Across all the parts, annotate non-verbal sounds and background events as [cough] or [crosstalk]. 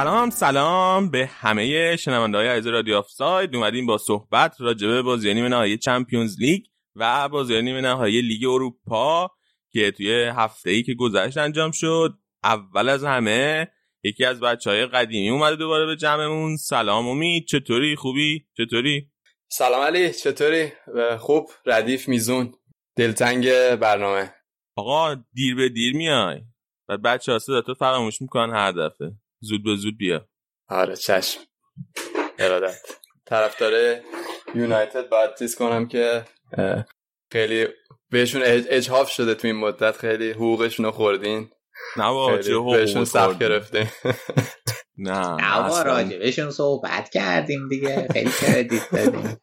سلام سلام به همه شنونده های عزیز رادیو آف ساید اومدیم با صحبت راجبه بازی نیمه نهایی چمپیونز لیگ و بازی نیمه نهایی لیگ اروپا که توی هفته ای که گذشت انجام شد. اول از همه یکی از بچه های قدیمی اومده دوباره به جمعمون. سلام امید چطوری؟ خوبی؟ چطوری؟ سلام علی چطوری؟ خوب ردیف میزون. دلتنگ برنامه. آقا دیر به دیر میای. و بچه ها تو فراموش می‌کنن هر دفعه. زود به زود بیا. آره چشم. ارادت. طرفدار یونایتد باید چیز کنم که خیلی بهشون اجهاف شده تو این مدت. خیلی حقوقشون رو خوردین. نه با بهشون سخت گرفته [laughs] نه نه راجبشون صحبت کردیم دیگه. خیلی کردیت دادیم.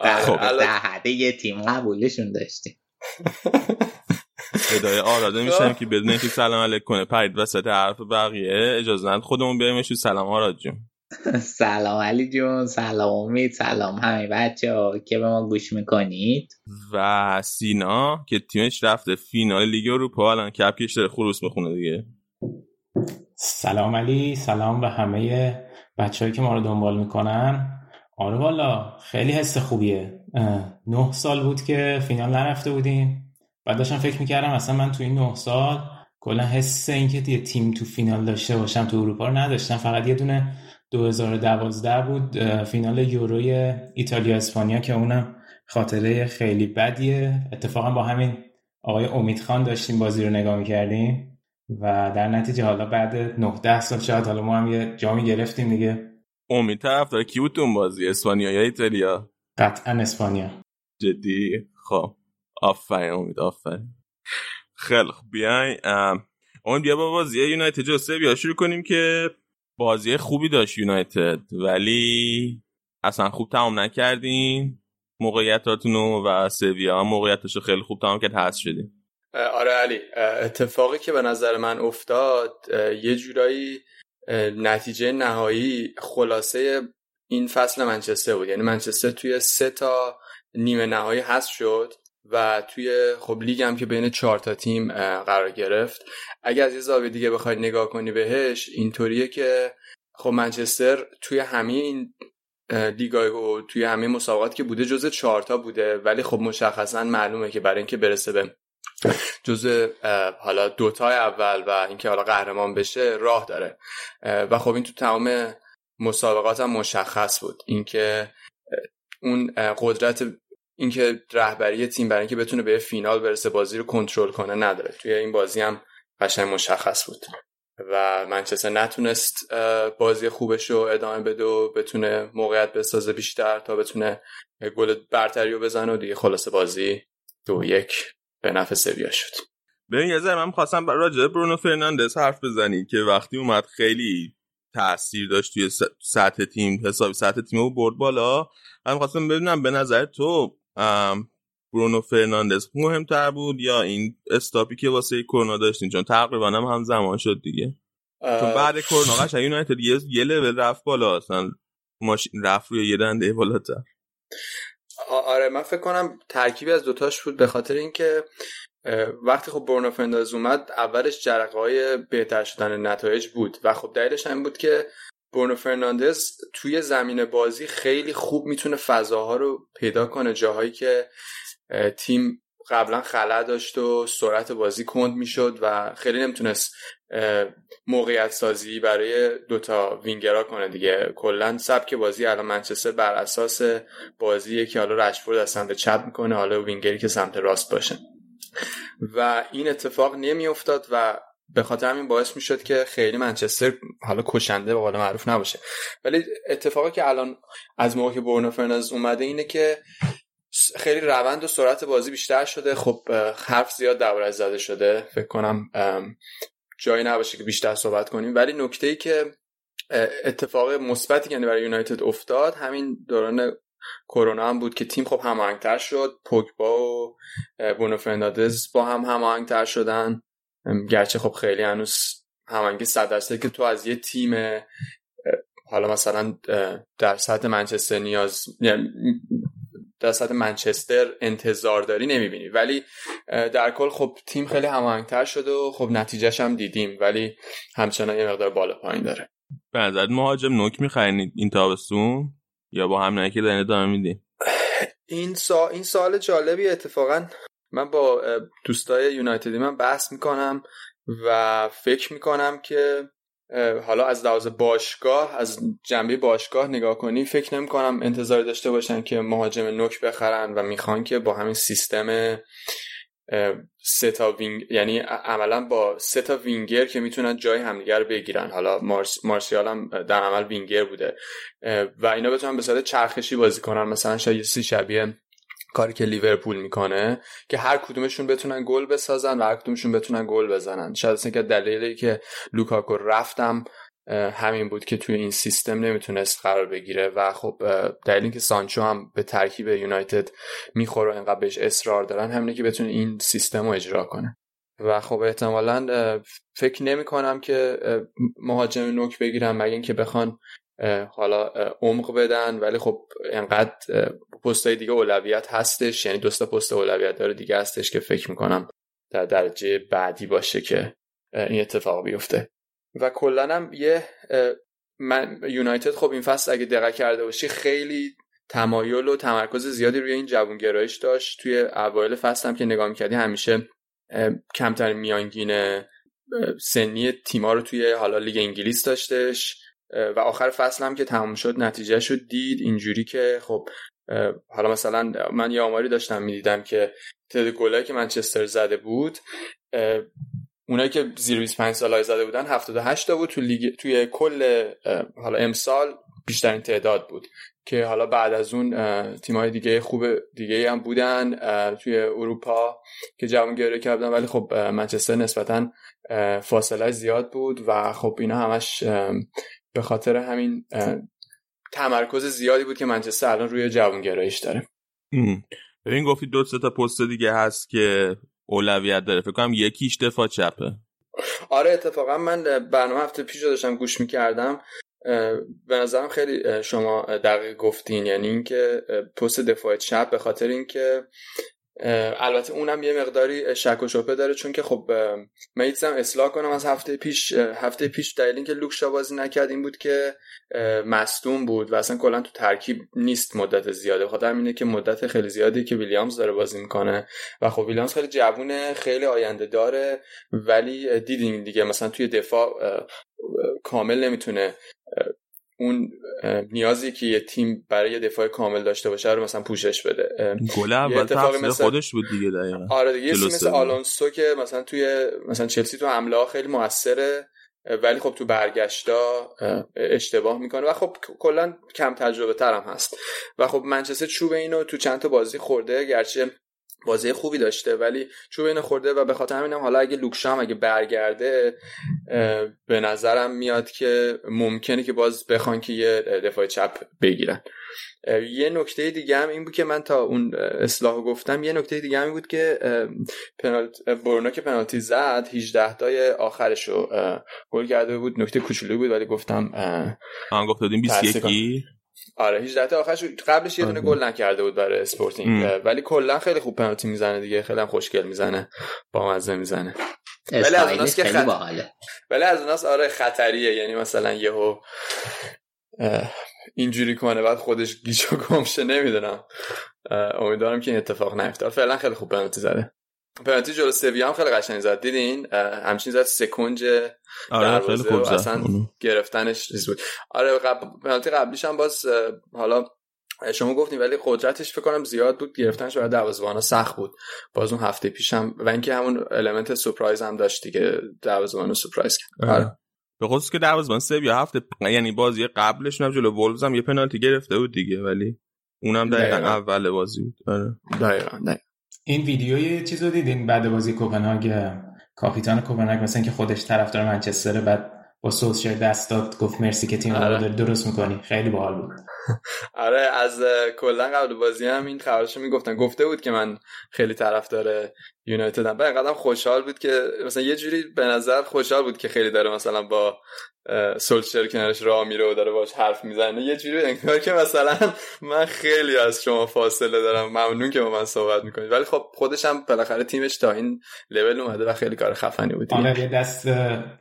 [laughs] در حده یه تیم قبولشون داشتیم. [laughs] ادای آراده میشم که بدون اینکه سلام علیک کنه. پرید وسط حرف بقیه. اجازه ند خودمون بریمش سلام آراد جون. [laughs] سلام علی جون. سلام امید. سلام همه بچه ها که به ما گوش می‌کنید. و سینا که تیمش رفته فینال لیگ اروپا. الان کپکش داره خروس می‌خونه دیگه. سلام علی. سلام به همه بچه که ما رو دنبال می‌کنن. آره والا خیلی حس خوبیه. نه سال بود که فینال نرفته بودیم. بعد داشتم فکر می‌کردم اصلا من تو این نه سال کلا حس اینکه یه تیم تو فینال داشته باشم تو اروپا رو نداشتم. فقط یه دونه 2012 بود فینال یوروی ایتالیا اسپانیا که اونم خاطره خیلی بدیه. اتفاقا با همین آقای امید خان داشتیم بازی رو نگاه می‌کردیم و در نتیجه حالا بعد 19 سال شاید حالا ما هم یه جامی گرفتیم دیگه. امید طرف داره کی بود اون بازی؟ اسپانیا یا ایتالیا؟ قطعا اسپانیا. جدی؟ خب. آفرین امید آفرین. خیلی خوب. بیاین اون بیا با بازی یونایتد جوسه بیا شروع کنیم که بازی خوبی داشت یونایتد. ولی اصلا خوب تمام نکردیم موقعیتاتون و سویا موقعیتش خیلی خوب تمام کرد هست شدیم. آره علی اتفاقی که به نظر من افتاد یه جورایی نتیجه نهایی خلاصه این فصل منچستر بود. یعنی منچستر توی سه تا نیمه نهایی هست شد. و توی خب لیگ هم که بین چهار تا تیم قرار گرفت. اگر از یه زاویه دیگه بخواید نگاه کنی بهش اینطوریه که خب منچستر توی همه این لیگای و توی همه مسابقات که بوده جزء چهار تا بوده. ولی خب مشخصا معلومه که برای اینکه برسه به جزء حالا دوتای اول و اینکه حالا قهرمان بشه راه داره. و خب این تو تمام مسابقات هم مشخص بود. اینکه اون قدرت اینکه رهبری تیم برای اینکه بتونه به فینال برسه بازی رو کنترل کنه نداره. توی این بازی هم قشنگ مشخص بود. و منچستر نتونست بازی خوبش رو ادامه بده و بتونه موقعیت بسازه بیشتر تا بتونه گل برتری رو بزنه و دیگه خلاصه بازی دو یک به نفع سویا شد. ببین یه ذره من خواستم راجع برونو فرناندز حرف بزنی که وقتی اومد خیلی تاثیر داشت توی سطح تیم حسابی سطح تیم رو برد بالا. من خواستم ببینم به نظر تو برونو فرناندز مهمتر بود یا این stop ی که واسه کرونا داشتین؟ چون تقریبا هم, هم زمان شد دیگه. چون بعد کرونا [laughs] قشنگ یونایتد یه یه لول رفت بالا اصلا ماشین رفت روی یه دنده بالاتر. آره من فکر کنم ترکیبی از دوتاش بود به خاطر اینکه وقتی خب برونو فرناندز اومد اولش جرقه های بهتر شدن نتایج بود و خب دلیلش هم بود که برونو فرناندز توی زمین بازی خیلی خوب می‌تونه فضاها رو پیدا کنه. جاهایی که تیم قبلا خلا داشت و سرعت بازی کند می‌شد و خیلی نمی‌تونست موقعیت سازی برای دوتا وینگرا کنه دیگه. کلا سبک بازی الان منچستر بر اساس بازی که حالا رشفورد از سمت چپ می‌کنه حالا وینگری که سمت راست باشه. و این اتفاق نمیافتاد و به خاطر همین باعث می‌شد که خیلی منچستر حالا کشنده به قول معروف نباشه. ولی اتفاقی که الان از موقع که برونو فرناندز اومده اینه که خیلی روند و سرعت بازی بیشتر شده. خب حرف زیاد دربارش زده شده. فکر کنم جایی نباشه که بیشتر صحبت کنیم. ولی نکته ای که اتفاق مثبتی یعنی برای یونایتد افتاد همین دوران کرونا هم بود که تیم خب هماهنگتر شد. پوگبا و بونو فرناندز با هم هماهنگتر شدن. گرچه خب خیلی هنوز هماهنگی صد درصد که تو از یه تیم حالا مثلا در سطح منچستر نیاز یعنی در سطح منچستر انتظار داری نمی‌بینی. ولی در کل خب تیم خیلی هماهنگتر شده و خب نتیجهش هم دیدیم ولی همچنان یه مقدار بالا پایین داره. به نظر مهاجم نوک می‌خرین این تابستون؟ یا با هم نکی دارین ادامه میدین؟ این سا... این سال جالبی اتفاقا من با دوستای یونایتدی من بحث می‌کنم و فکر می‌کنم که حالا از لحاظ باشگاه از جنبه باشگاه نگاه کنی فکر نمی کنم انتظار داشته باشن که مهاجم نوک بخرن و می‌خوان که با همین سیستم سه تا wing یعنی عملا با سه تا وینگر که می‌تونن جای همدیگر بگیرن. حالا مارس... مارسیال هم در عمل وینگر بوده. و اینا بتونن به صورت چرخشی بازی کنن. مثلا شاید سی شبیه کاری که لیورپول می‌کنه که هر کدومشون بتونن گل بسازن و هر کدومشون بتونن گل بزنن. شاید اصلا که دلیلی که لوکاکو رفتم همین بود که توی این سیستم نمی‌تونست قرار بگیره و خب دلیل اینکه سانچو هم به ترکیب یونایتد می‌خوره و انقدر بهش اصرار دارن همینه که بتونه این سیستم رو اجرا کنه. و خب احتمالا فکر نمی کنم که مهاجم نوک بگیرم مگه اینکه بخوان حالا عمق بدن ولی خب انقدر پستای دیگه اولویت هستش. یعنی دوستا پست اولویت داره دیگه هستش که فکر می‌کنم در درجه بعدی باشه که این اتفاق بیفته. و کلا هم یه من یونایتد خب این فصل اگه دقت کرده باشی خیلی تمایل و تمرکز زیادی روی این جوونگرایش داشت. توی اوایل فصل هم که نگاه می‌کردی همیشه کمتر میانگین سنی تیما رو توی حالا لیگ انگلیس داشتش. و آخر فصل هم که تموم شد نتیجه شد دید. اینجوری که خب حالا مثلا من یه آماری داشتم می‌دیدم که تعداد گلایی که منچستر زده بود اونایی که زیر 25 سال زده بودن 78 تا بود تو لیگ توی کل حالا امسال بیشترین تعداد بود. که حالا بعد از اون تیمای دیگه خوب دیگه هم بودن توی اروپا که جوانگیری کردن. ولی خب منچستر نسبتا فاصله زیاد بود و خب اینا همش به خاطر همین تمرکز زیادی بود که منچستر الان روی جوانگرایش داره. ببین گفتی دو تا پست دیگه هست که اولویت داره. فکر کنم یکیش دفاع چپه. آره اتفاقا من برنامه هفته پیش داشتم گوش می‌کردم. به نظرم خیلی شما دقیق گفتین. یعنی اینکه پست دفاع چپ به خاطر اینکه البته اونم یه مقداری شک و شبهه داره چون که خب من اصلاح کنم از هفته پیش هفته پیش دلیل اینکه لوکشا بازی نکرد این بود که مصدوم بود و اصلا کلا تو ترکیب نیست مدت زیاده. خاطر اینه که مدت خیلی زیادی که ویلیامز داره بازی می‌کنه و خب ویلیامز خیلی جوونه خیلی آینده داره ولی دیدین دیگه مثلا توی دفاع کامل نمی‌تونه اون نیازی که یه تیم برای یه دفاع کامل داشته باشه رو مثلا پوشش بده. گل اول مثل... خودش بود دیگه دقیقا. آره دیگه مثل آلونسو که مثلا توی مثلا چلسی تو حمله خیلی موثره ولی خب تو برگشتا اشتباه می‌کنه. و خب کلا کم تجربه ترم هست. و خب منچستر چوب اینو تو چند تا بازی خورده گرچه بازی خوبی داشته ولی چوب اینو خورده و به خاطر همینم حالا اگه لوکشام اگه برگرده به نظرم میاد که ممکنه که باز بخوان که یه دفاع چپ بگیرن. یه نکته دیگه هم این بود که من تا اون اصلاح گفتم یه نکته دیگه هم این بود که پنالت برونو که پنالتی زد 18 تای آخرش رو گل کرده بود. نکته کوچولویی بود ولی گفتم آن گفت دادیم 21 آره 18 تا آخرش قبلش یه دونه گل نکرده بود برای اسپورتینگ. ولی کلا خیلی خوب پنالتی می‌زنه دیگه خیلی هم خوشگل می‌زنه. با مزه می‌زنه ولی از اوناست که خط... ولی از اوناست آره خطریه. یعنی مثلا یهو اینجوری کنه بعد خودش گیچو گمشه نمی‌دونم. امیدوارم که این اتفاق نیفته فعلا خیلی خوب پنالتی زده. پنالتی جلو سویا هم خیلی قشنگ زد دیدین همچین زد سکنج آره خیلی خوب زد اصلا گرفتنش چیز بود آره قبل پنالتی قبلیش هم باز حالا شما گفتین ولی قدرتش فکر کنم زیاد بود گرفتنش برای دروازه‌بانا سخت بود باز اون هفته پیشم و اینکه همون المنت سورپرایز هم داشت دیگه دروازه‌بانو سورپرایز کرد آره. به خصوص که دروازه‌بان سویا هفته یعنی بازی قبلش هم جلو وولفز هم یه پنالتی گرفته بود دیگه ولی اونم دقیقا, دقیقا. اول بازی بود آره. دقیقا. دقیقا. این ویدیو یه چیز رو دیدین بعد بازی کوپنهاگ کاپیتان کوپنهاگ مثلا که خودش طرفدار منچستر بعد با سوسشر دست داد گفت مرسی که تیم آره. درست می‌کنی. خیلی باحال بود. [laughs] آره از کلا قبل بازی هم این خبرشو می‌گفتن. گفته بود که من خیلی طرفدار یونایتدم. بعد قدم خوشحال بود که مثلا یه جوری به نظر خوشحال بود که خیلی داره مثلا با سولشر کنارش راه میره و داره باش حرف می‌زنه. یه جوری انگار که مثلا من خیلی از شما فاصله دارم. ممنون که با من صحبت می‌کنید. ولی خب خودش هم بالاخره تیمش تا این لول اومده و خیلی کار خفنی بود. آره یه دست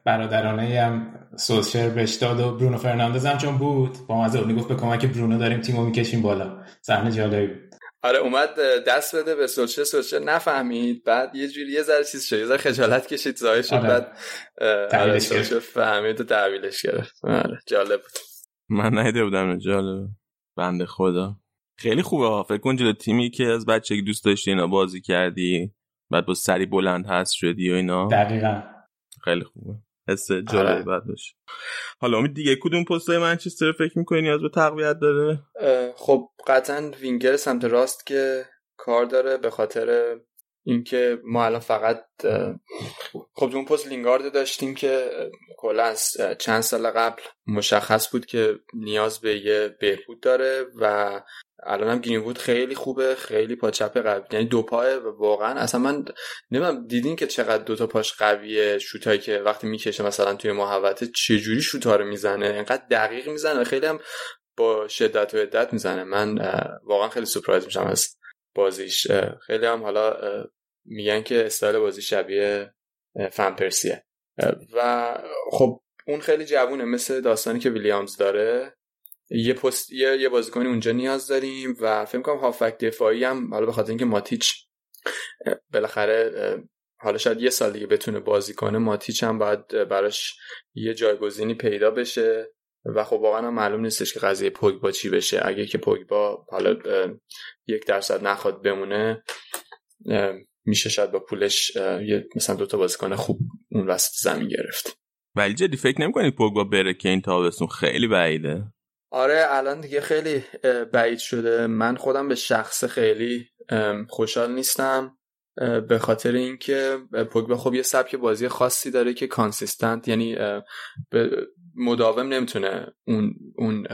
برادرانه هم سولشر بهش داد و برونو فرناندز هم چون بود با مزه گفت به کمک برونو داریم تیمو می‌کشیم بالا. صحنه جالبی بود. آره اومد دست بده به سولشه سولشه نفهمید. بعد یه جوری یه ذره چیز شد یه ذره خجالت کشید زایه شد. آره. بعد آره فهمید و تحویلش گرفت. آره جالب بود. من نهیده بودم جالب. بنده خدا. خیلی خوبه فکر کن جلو تیمی که از بچه دوست داشتی اینا بازی کردی بعد با سری بلند هست شدی و اینا. دقیقا. خیلی خوبه. حس جالبی بعد باشه حالا امید دیگه کدوم پستای منچستر فکر می‌کنی نیاز به تقویت داره؟ خب قطعا وینگر سمت راست که کار داره به خاطر اینکه ما الان فقط خب اون پست لینگارد داشتیم که کلا از چند سال قبل مشخص بود که نیاز به یه بهبود داره و الان هم گرین خیلی خوبه خیلی پا چپ قوی. یعنی دو پای واقعا اصلا من نمی‌دونم دیدین که چقدر دو تا پاش قویه شوتایی که وقتی می‌کشه مثلا توی محوطه چه جوری شوتا رو می‌زنه؟ انقدر دقیق می‌زنه خیلی هم با شدت و عدت می‌زنه. من واقعا خیلی سورپرایز میشم از بازیش. خیلی هم حالا میگن که استایل بازی شبیه فن پرسیه. و خب اون خیلی جوونه مثل داستانی که ویلیامز داره. یه پست یه, یه بازیکنی اونجا نیاز داریم و فکر کنم هافک دفاعی هم حالا به خاطر اینکه ماتیچ بالاخره حالا شاید یه سال دیگه بتونه بازی کنه ماتیچ هم باید براش یه جایگزینی پیدا بشه. و خب واقعا معلوم نیستش که قضیه پوگبا چی بشه. اگه که پوگبا حالا یک درصد نخواد بمونه میشه شاید با پولش یه مثلا دوتا بازیکن خوب اون وسط زمین گرفت. ولی جدی فکر نمی‌کنید پوگبا بره که این تابستون خیلی بعیده؟ آره الان دیگه خیلی بعید شده. من خودم به شخص خیلی خوشحال نیستم به خاطر اینکه پوگبا خب یه سبک بازی خاصی داره که کانسیستنت یعنی مداوم نمی‌تونه اون اون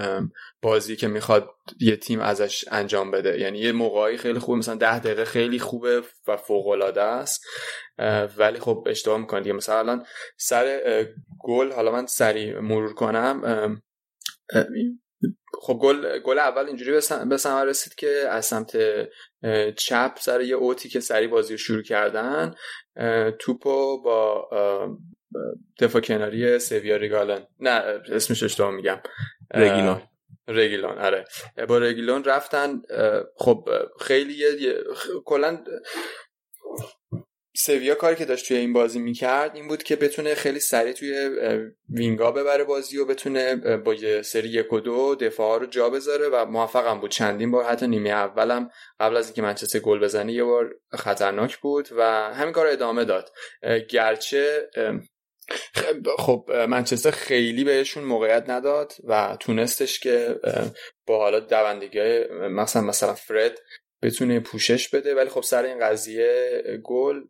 بازی که می‌خواد یه تیم ازش انجام بده. یعنی یه موقعی خیلی خوبه مثلا ده دقیقه خیلی خوبه و فوق العاده است ولی خب اشتباه می‌کنه دیگه. مثلا الان سر گل حالا من سری مرور کنم. خب گل گل اول اینجوری به ثمر رسید که از سمت چپ سر یه اوتی که سری بازی رو شروع کردن توپو با دفاع کناری سویا ریگالن. نه اسمش اشتباه میگم. رگیلون. رگیلون آره. با رگیلون رفتن خب خیلی کلا سویا کاری که داشت توی این بازی می‌کرد این بود که بتونه خیلی سریع توی وینگا ببره بازی و بتونه با یه سری یک و دو دفاع رو جا بذاره و موفقم بود. چندین بار حتی نیمه اولم قبل از اینکه منچستر گل بزنه یه بار خطرناک بود و همین کار ادامه داد. گرچه خب منچستر خیلی بهشون موقعیت نداد و تونستش که با حالا دوندگی مثلا مثلا فرد بتونه پوشش بده ولی خب سر این قضیه گل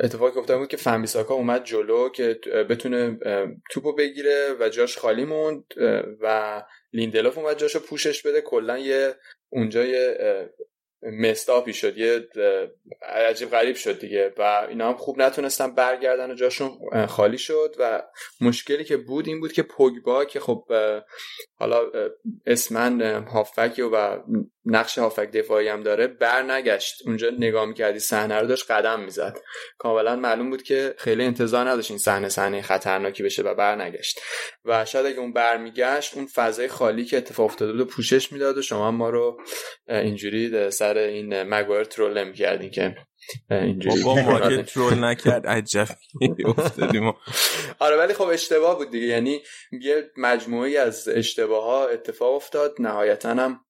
اتفاقی افتاد بود که فهمیساکا اومد جلو که بتونه توپو بگیره و جاش خالی موند و لیندلوف اومد جاشو پوشش بده. کلا یه اونجا یه مستاپی شد یه عجیب غریب شد دیگه و اینا هم خوب نتونستن برگردن و جاشون خالی شد و مشکلی که بود این بود که پوگبا که خب حالا اسمن هافک و نقش هافک دفاعی هم داره برنگشت. اونجا نگاه می‌کردی صحنه رو داشت قدم می‌زد. کاملا معلوم بود که خیلی انتظار نداشت این صحنه صحنه خطرناکی بشه و برنگشت. و شاید اگه اون برمیگشت اون فضای خالی که اتفاق افتاده بود پوشش می‌داد و شما ما رو اینجوری سر این مگوایر ترول نمی‌کردین که اینجوری با ما که ترول نکرد عجب افتادیم. آره ولی خب اشتباه بود دیگه. یعنی یه مجموعی از اشتباه ها اتفاق افتاد. نهایتا هم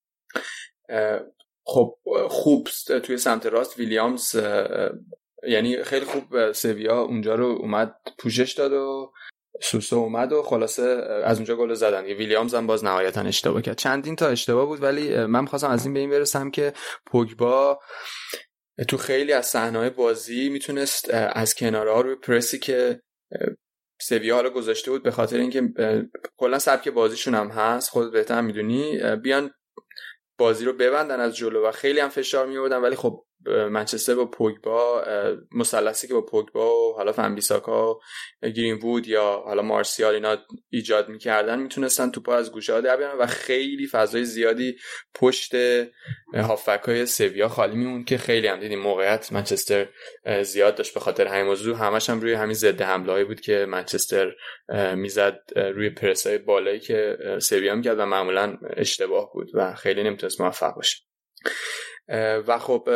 خب خوب توی سمت راست ویلیامز یعنی خیلی خوب سویا اونجا رو اومد پوشش داد و سوسو اومد و خلاصه از اونجا گل زدن. ویلیامز هم باز نهایتا اشتباه کرد. چندین تا اشتباه بود ولی من خواستم از این به این برسم که پوگبا تو خیلی از صحنه‌های بازی می‌تونست از کناره ها روی پرسی که سویا حالا گذاشته بود به خاطر اینکه کلا سبک بازیشون هم هست خود بهتر می‌دونی بیان بازی رو ببندن از جلو و خیلی هم فشار می ولی خب منچستر با پوگبا مثلثی که با پوگبا و حالا فنبیساکا گرین وود یا حالا مارسیال اینا ایجاد می‌کردن می‌تونستن توپا از گوشه ها در و خیلی فضای زیادی پشت هافک های سویا خالی میمون که خیلی هم دیدیم موقعیت منچستر زیاد داشت به خاطر همین موضوع. همش هم روی همین ضد حمله بود که منچستر می‌زد روی پرس های بالایی که سویا می‌کرد و معمولا اشتباه بود و خیلی نمی‌تونست موفق باشه. و خب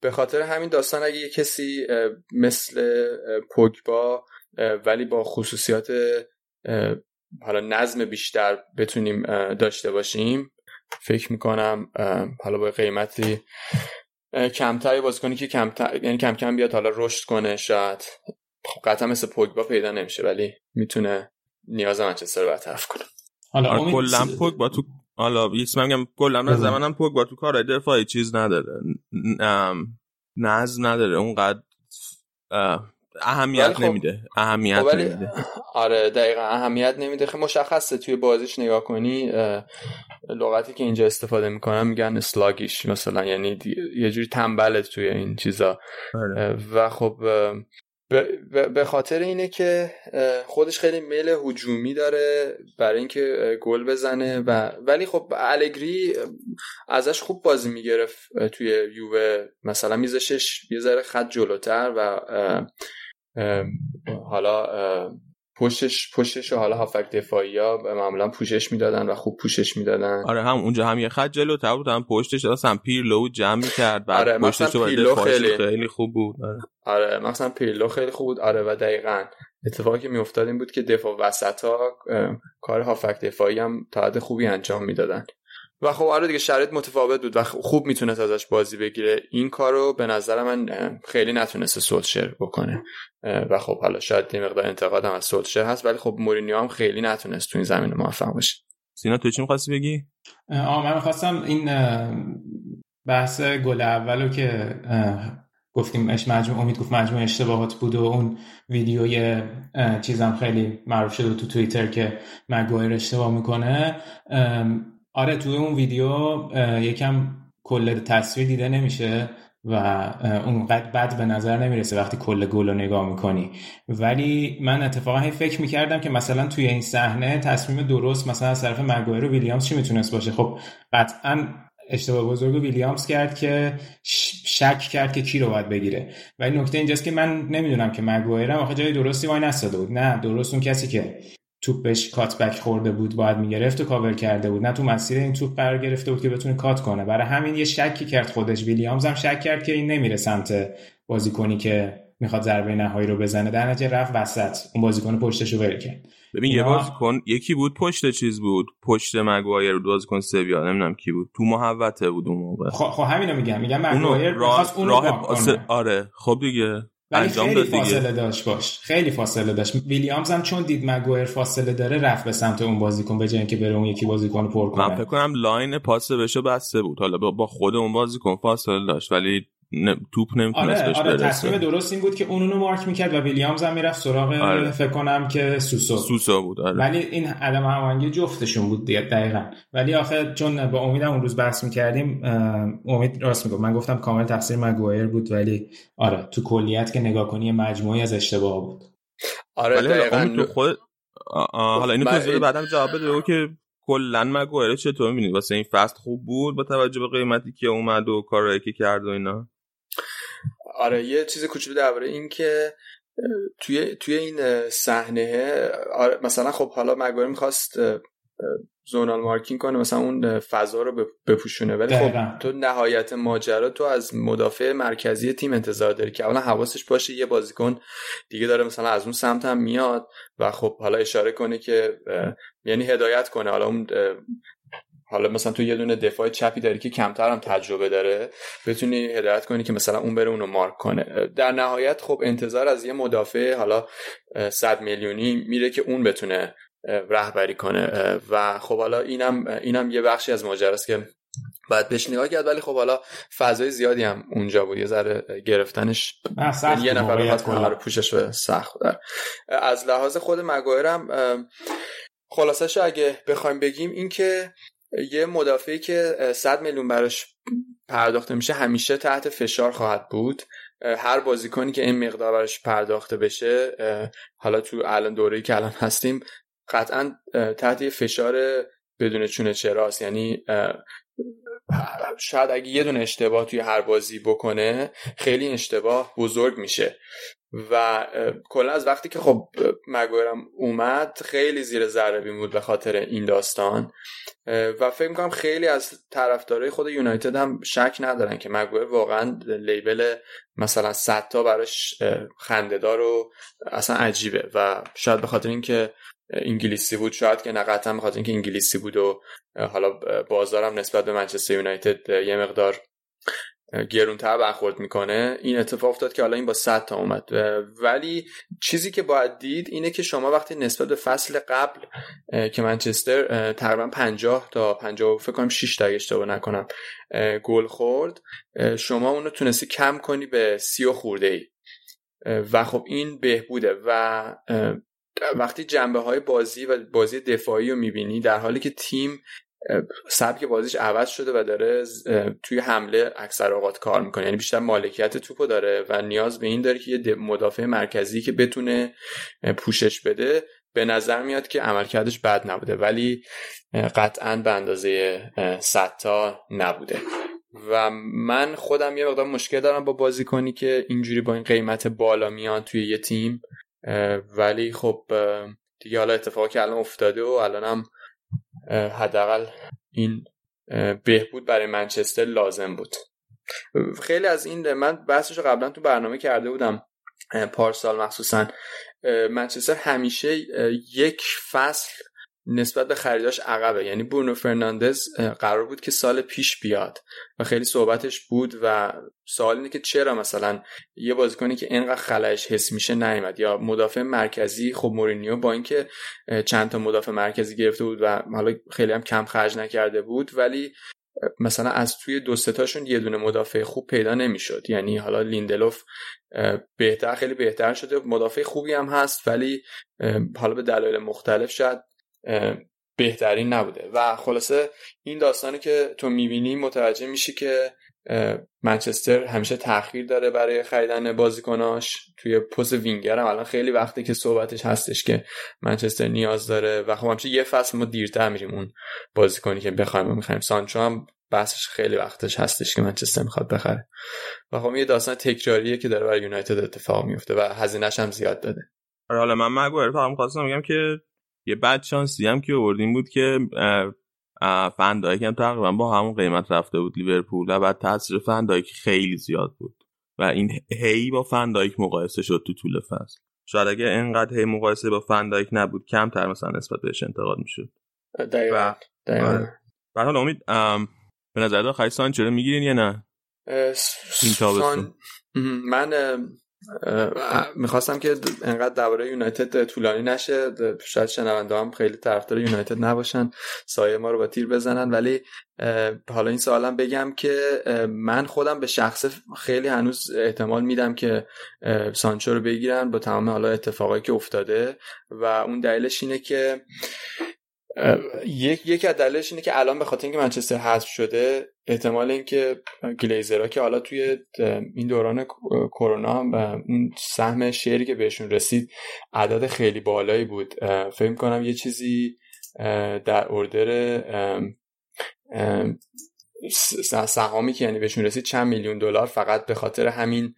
به خاطر همین داستان اگه یه کسی مثل پوگبا ولی با خصوصیات حالا نظم بیشتر بتونیم داشته باشیم فکر می‌کنم حالا با قیمتی کمتری بازیکنی که کمتر یعنی کم کم بیاد حالا رشد کنه شاید. خب قطعا مثل پوگبا پیدا نمیشه ولی می‌تونه نیاز منچستر رو برطرف کنه. حالا آره، کلا پوگبا تو حالا یه میگم کلا از زمانم با تو کار دفاعی چیز نداره. نظم نداره. اونقدر اهمیت خب نمیده. اهمیت خب نمیده. [laughs] آره دقیقا اهمیت نمیده. خیلی مشخصه توی بازیش نگاه کنی لغتی که اینجا استفاده می‌کنن میگن اسلاگیش مثلا. یعنی یه جوری تنبلت توی این چیزا. آره. و خب به خاطر اینه که خودش خیلی میل هجومی داره برای اینکه گل بزنه و ولی خب الگری ازش خوب بازی می‌گرفت توی یووه. مثلا میزشش یه ذره خط جلوتر و حالا پشتش پشتش و حالا هافک دفاعی ها معمولا پوشش می‌دادن و خوب پوشش می‌دادن. آره هم اونجا هم یه خط جلوتر بود هم پشتش اصلا پیرلو جمع می‌کرد بعد آره پشتش پیرلو خیلی خیلی خوب بود آره, آره مثلا پیرلو خیلی خوب بود. آره و دقیقا. اتفاقی که میافتاد این بود که دفاع وسط ها کار هافک دفاعی هم تا حد خوبی انجام می‌دادن. و خب آره دیگه شرایط متفاوت بود و خوب می‌تونست ازش بازی بگیره. این کارو به نظر من خیلی نتونسته سولشر بکنه. و خب حالا شاید یه مقدار انتقاد هم از سولشر هست ولی خب مورینیو هم خیلی نتونست تو این زمین موفق باشه. سینا تو چی می‌خواستی بگی؟ آه من می‌خواستم این بحث گل اولو که گفتیم اش مجموع امید گفت مجموع اشتباهات بود و اون ویدیوی چیزم خیلی معروف شده تو توییتر که مگوایر اشتباه می‌کنه. آره توی اون ویدیو یکم کل تصویر دیده نمیشه و اونقدر بد به نظر نمی‌رسه وقتی کل گل رو نگاه می‌کنی. ولی من اتفاقا هی فکر می‌کردم که مثلا توی این صحنه تصمیم درست مثلا از طرف مگوایر و ویلیامز چی می‌تونست باشه. خب قطعا اشتباه بزرگ ویلیامز کرد که شک کرد که کی رو باید بگیره. ولی نکته اینجاست که من نمی‌دونم که مگوایرم آخه جای درستی وای نستاده بود. نه درست اون کسی که توپ بهش کاتبک خورده بود باید می‌گرفت و کاور کرده بود. نه تو مسیر این توپ قرار گرفته بود که بتونه کات کنه. برای همین یه شکی کرد خودش. ویلیامز هم شک کرد که این نمیره سمت بازیکنی که می‌خواد ضربه نهایی رو بزنه. در نتیجه رفت وسط. اون بازیکن پشتش رو ول کرد. ببین یه بازیکن یکی بود پشت چیز بود. پشت مگوایر بود. بازیکن سویا نمی‌دونم کی بود. تو محوطه بود اون موقع. خب خب همینو میگم. میگم مگوایر راه, راه آره. خب دیگه. ولی خیلی فاصله داشت باش. خیلی فاصله داشت. ویلیامز هم چون دید مگوایر فاصله داره رفت به سمت اون بازیکن به جای که بره اون یکی بازیکن پر کنه. من فکر کنم line پاسش بسته بود. حالا با خود اون بازیکن فاصله داشت ولی توپ نمی‌تونست آره بهش آره برسه. تصمیم درست این بود که اونو مارک می‌کرد و ویلیامز هم می‌رفت سراغ آره. فکر کنم که سوسو. سوسا بود آره. ولی این عدم هماهنگی جفتشون بود دیگه دقیقا. ولی آخه چون با امیدم اون روز بحث می‌کردیم امید راست می‌گفت. من گفتم کامل تقصیر مگوایر بود ولی آره تو کلیت که نگاه کنی مجموعی از اشتباه بود. آره ولی حالا دقیقاً. امید تو خود آه، حالا اینو من- توضیح بعدم جواب بده که کلا مگوایر چطور می‌بینی؟ واسه این فست خوب بود با توجه به قیمتی که اومد و کارهایی که کرد و اینا. آره یه چیز کوچولو درباره این که توی توی این صحنه آره مثلا خب حالا مگوایر می‌خواست زونال مارکینگ کنه مثلا اون فضا رو بپ- بپوشونه ولی. خب تو نهایت ماجرا تو از مدافع مرکزی تیم انتظار داری که اولا حواسش باشه یه بازیکن دیگه داره مثلا از اون سمت هم میاد و خب حالا اشاره کنه که یعنی هدایت کنه حالا اون حالا مثلا تو یه دونه دفاع چپی داری که کمتر هم تجربه داره بتونی هدایت کنی که مثلا اون بره اونو مارک کنه در نهایت خب انتظار از یه مدافع حالا اه، 100 میلیونی میره که اون بتونه رهبری کنه و خب حالا اینم اینم یه بخشی از ماجراست که باید بهش نگاه کرد ولی خب حالا فضای زیادی هم اونجا بود یه ذره گرفتنش یه نفر بخواد کنه. رو پوشش به سخت بود. از لحاظ خود مگایرم خلاصش اگه بخوایم بگیم این که یه مدافعی که 100 میلیون براش پرداخته میشه همیشه تحت فشار خواهد بود. هر بازیکنی که این مقدار براش پرداخته بشه حالا تو الان دوره‌ای که الان هستیم قطعا تحت فشار بدون چونه چراست. یعنی شاید اگه یه دونه اشتباه توی هر بازی بکنه خیلی اشتباه بزرگ میشه. و کلا از وقتی که خب مگویرم اومد خیلی زیر ذره بین بود به خاطر این داستان. و فکر می‌کنم خیلی از طرفدارای خود یونایتد هم شک ندارن که مگویر واقعا لیبل مثلا 100 تا براش خندهدار و اصلا عجیبه. و شاید به خاطر اینکه انگلیسی بود شاید که نه قطعا به خاطر اینکه انگلیسی بود و حالا بازارم نسبت به منچستر یونایتد یه مقدار گرونتر برخورد می‌کنه. این اتفاق افتاد که حالا این با 100 تا اومد. ولی چیزی که باید دید اینه که شما وقتی نسبت به فصل قبل که منچستر تقریبا 50 تا 50 فکر کنم 6 تا اشتباه نکنم گل خورد شما اونو تونستی کم کنی به 30 خورده ای و خب این بهبوده. و وقتی جنبه های بازی و بازی دفاعی رو می‌بینی در حالی که تیم سبک بازیش عوض شده و داره توی حمله اکثر اوقات کار می‌کنه. یعنی بیشتر مالکیت توپو داره و نیاز به این داره که یه مدافع مرکزی که بتونه پوشش بده به نظر میاد که عملکردش بد نبوده ولی قطعا به اندازه 100 تا نبوده. و من خودم یه مقدار مشکل دارم با بازی کنی که اینجوری با این قیمت بالا میان توی یه تیم. ولی خب دیگه حالا اتفاقی که الان افتاده و الانم حداقل این بهبود برای منچستر لازم بود. خیلی از این من بحثش رو قبلا تو برنامه کرده بودم. پارسال مخصوصا. منچستر همیشه یک فصل نسبت به خریداش عقبه. یعنی برونو فرناندز قرار بود که سال پیش بیاد. و خیلی صحبتش بود و سوال اینه که چرا مثلا یه بازیکنی که اینقدر خلایش حس میشه نیومد؟ یا مدافع مرکزی خب مورینیو با اینکه چند تا مدافع مرکزی گرفته بود و حالا خیلی هم کم خرج نکرده بود ولی مثلا از توی دو تاشون یه دونه مدافع خوب پیدا نمی‌شد. یعنی حالا لیندلوف بهتر خیلی بهتر شده. مدافع خوبی هم هست ولی حالا به دلایل مختلف شاید بهترین نبوده. و خلاصه این داستانی که تو می‌بینی متوجه میشی که منچستر همیشه تاخیر داره برای خریدن بازیکناش. توی پست وینگر هم الان خیلی وقتی که صحبتش هستش که منچستر نیاز داره. و خب همیشه یه فصل ما دیرتر میریم اون بازیکنی که بخوایم و می‌خوایم. سانچو هم بحثش خیلی وقتش هستش که منچستر می‌خواد بخره. و خب یه داستان تکراریه که داره برای یونایتد اتفاق میفته و هزینه‌ش هم زیاد داده. حالا من مگویر فقط خواستم بگم که یه بد شانسی هم که آوردیم بود که فندایک هم تقریبا با همون قیمت رفته بود لیورپول و بعد تاثیر فندایک خیلی زیاد بود و این هی با فندایک مقایسه شد تو طول فصل. شاید اگه اینقدر هی مقایسه با فندایک نبود کمتر مثلا نسبت بهش انتقاد می‌شد. دقیقاً. دقیقاً. به حال امید به نظر داره خرید سانچو رو می‌گیرین یا نه؟ این تابستون. من می‌خواستم که انقدر درباره یونایتد طولانی نشه. شاید شنونده هم خیلی طرفدار یونایتد نباشن. سایه ما رو با تیر بزنن. ولی حالا این سوالم بگم که من خودم به شخص خیلی هنوز احتمال میدم که سانچو رو بگیرن با تمام حالا اتفاقایی که افتاده. و اون دلیلش اینه که یک یکی از دلایلش اینه که الان به خاطر اینکه منچستر حذف شده احتمال اینکه گلیزرها که حالا توی این دوران کرونا اون سهم شعری که بهشون رسید عدد خیلی بالایی بود. فکر کنم یه چیزی در اردر سهامی که یعنی بهشون رسید چند میلیون دلار فقط به خاطر همین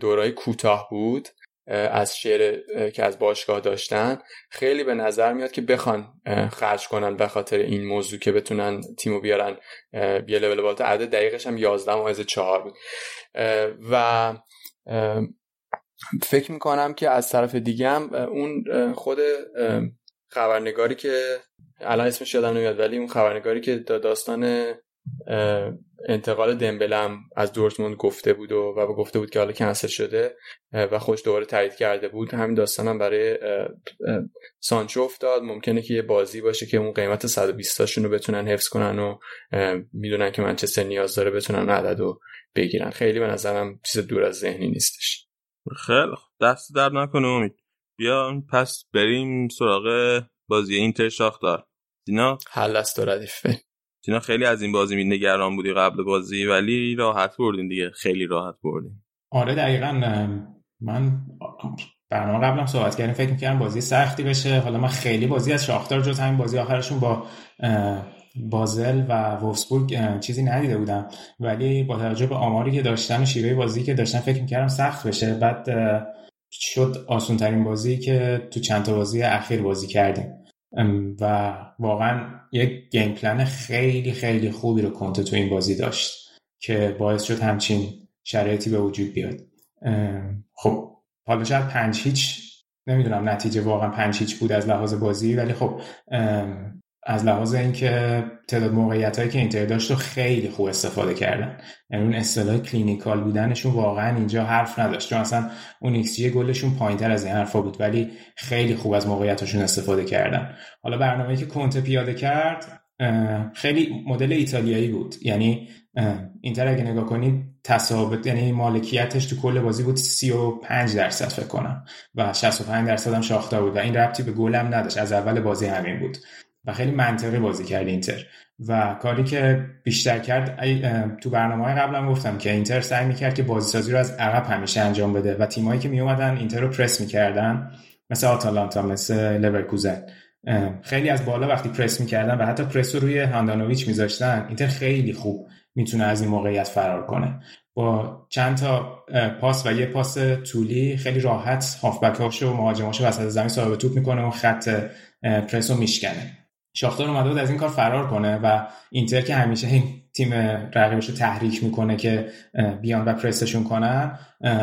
دورای کوتاه بود. از شعر که از باشگاه داشتن خیلی به نظر میاد که بخوان خرج کنن به خاطر این موضوع که بتونن تیمو بیارن یه لول بالاتر. عدد دقیقش هم 11 ممیز 4 بود. و فکر می‌کنم که از طرف دیگه هم اون خود خبرنگاری که الان اسمش یادم نمیاد ولی اون خبرنگاری که داستان انتقال دمبلم از دورتموند گفته بود و, و گفته بود که حالا کنسل شده و خوش دوباره تایید کرده بود. همین داستانم برای سانچو افتاد. ممکنه که یه بازی باشه که اون قیمت 120 تاشون رو بتونن حفظ کنن و می‌دونن که منچستر نیاز داره بتونن عدد رو بگیرن. خیلی به نظرم چیز دور از ذهنی نیستش. خیلی دست در نکنه امید. بیا پس بریم سراغ بازی اینتر شاختار. دینا حل است و ردیفه چون خیلی از این بازی نگران بودی قبل بازی ولی راحت بردین دیگه. خیلی راحت بردین. آره دقیقا من برنامه قبلم صحبت کردیم فکر می‌کردم بازی سختی بشه. حالا من خیلی بازی از شاختار جز همین بازی آخرشون با بازل و وولفسبورگ چیزی ندیده بودم. ولی با توجه به آماری که داشتن و شیوه بازی که داشتن فکر می‌کردم سخت بشه. بعد شد آسون ترین بازی که تو چند تا بازی اخیر بازی کردیم. و واقعا یک game plan خیلی خیلی خوبی رو کنته تو این بازی داشت که باعث شد همچین شرایطی به وجود بیاد. خب حالا شاید پنج هیچ نمی‌دونم نتیجه واقعا پنج هیچ بود از لحاظ بازی ولی خب از لحاظ اینکه تعداد موقعیت هایی که اینتر داشت رو خیلی خوب استفاده کردن. یعنی اون اصطلاح clinical بودنشون واقعا اینجا حرف نداشت. چون اصلا اون x گلشون پایینتر از این حرفا بود ولی خیلی خوب از موقعیتشون استفاده کردن. حالا برنامه‌ای که کنته پیاده کرد خیلی مدل ایتالیایی بود. یعنی اینتر اگه نگاه کنید تساوت یعنی مالکیتش تو کل بازی بود 35 درصد فکر کنم. و 65 درصد هم شاختار بود و این ربطی به گلم نداشت. از اول بازی همین بود. و خیلی منطقی بازی کرد اینتر. و کاری که بیشتر کرد تو برنامه های قبلم گفتم که اینتر سعی می‌کرد که بازی سازی رو از عقب همیشه انجام بده و تیمایی که میومدن اینتر رو پرس می‌کردن مثل آتالانتا مثل لورکوزن. خیلی از بالا وقتی پرس می‌کردن و حتی پرس رو روی هاندانویچ میذاشتن اینتر خیلی خوب می‌تونه از این موقعیت فرار کنه. با چند تا پاس و یه پاس طولی خیلی راحت هافبک و مهاجماشو وسط زمین صاحب توپ می‌کنه و خط پرس رو میشکنه. شاختار اومده بود از این کار فرار کنه و اینتر که همیشه این تیم رقیبش رو تحریک می‌کنه که بیان و پرسشون کنن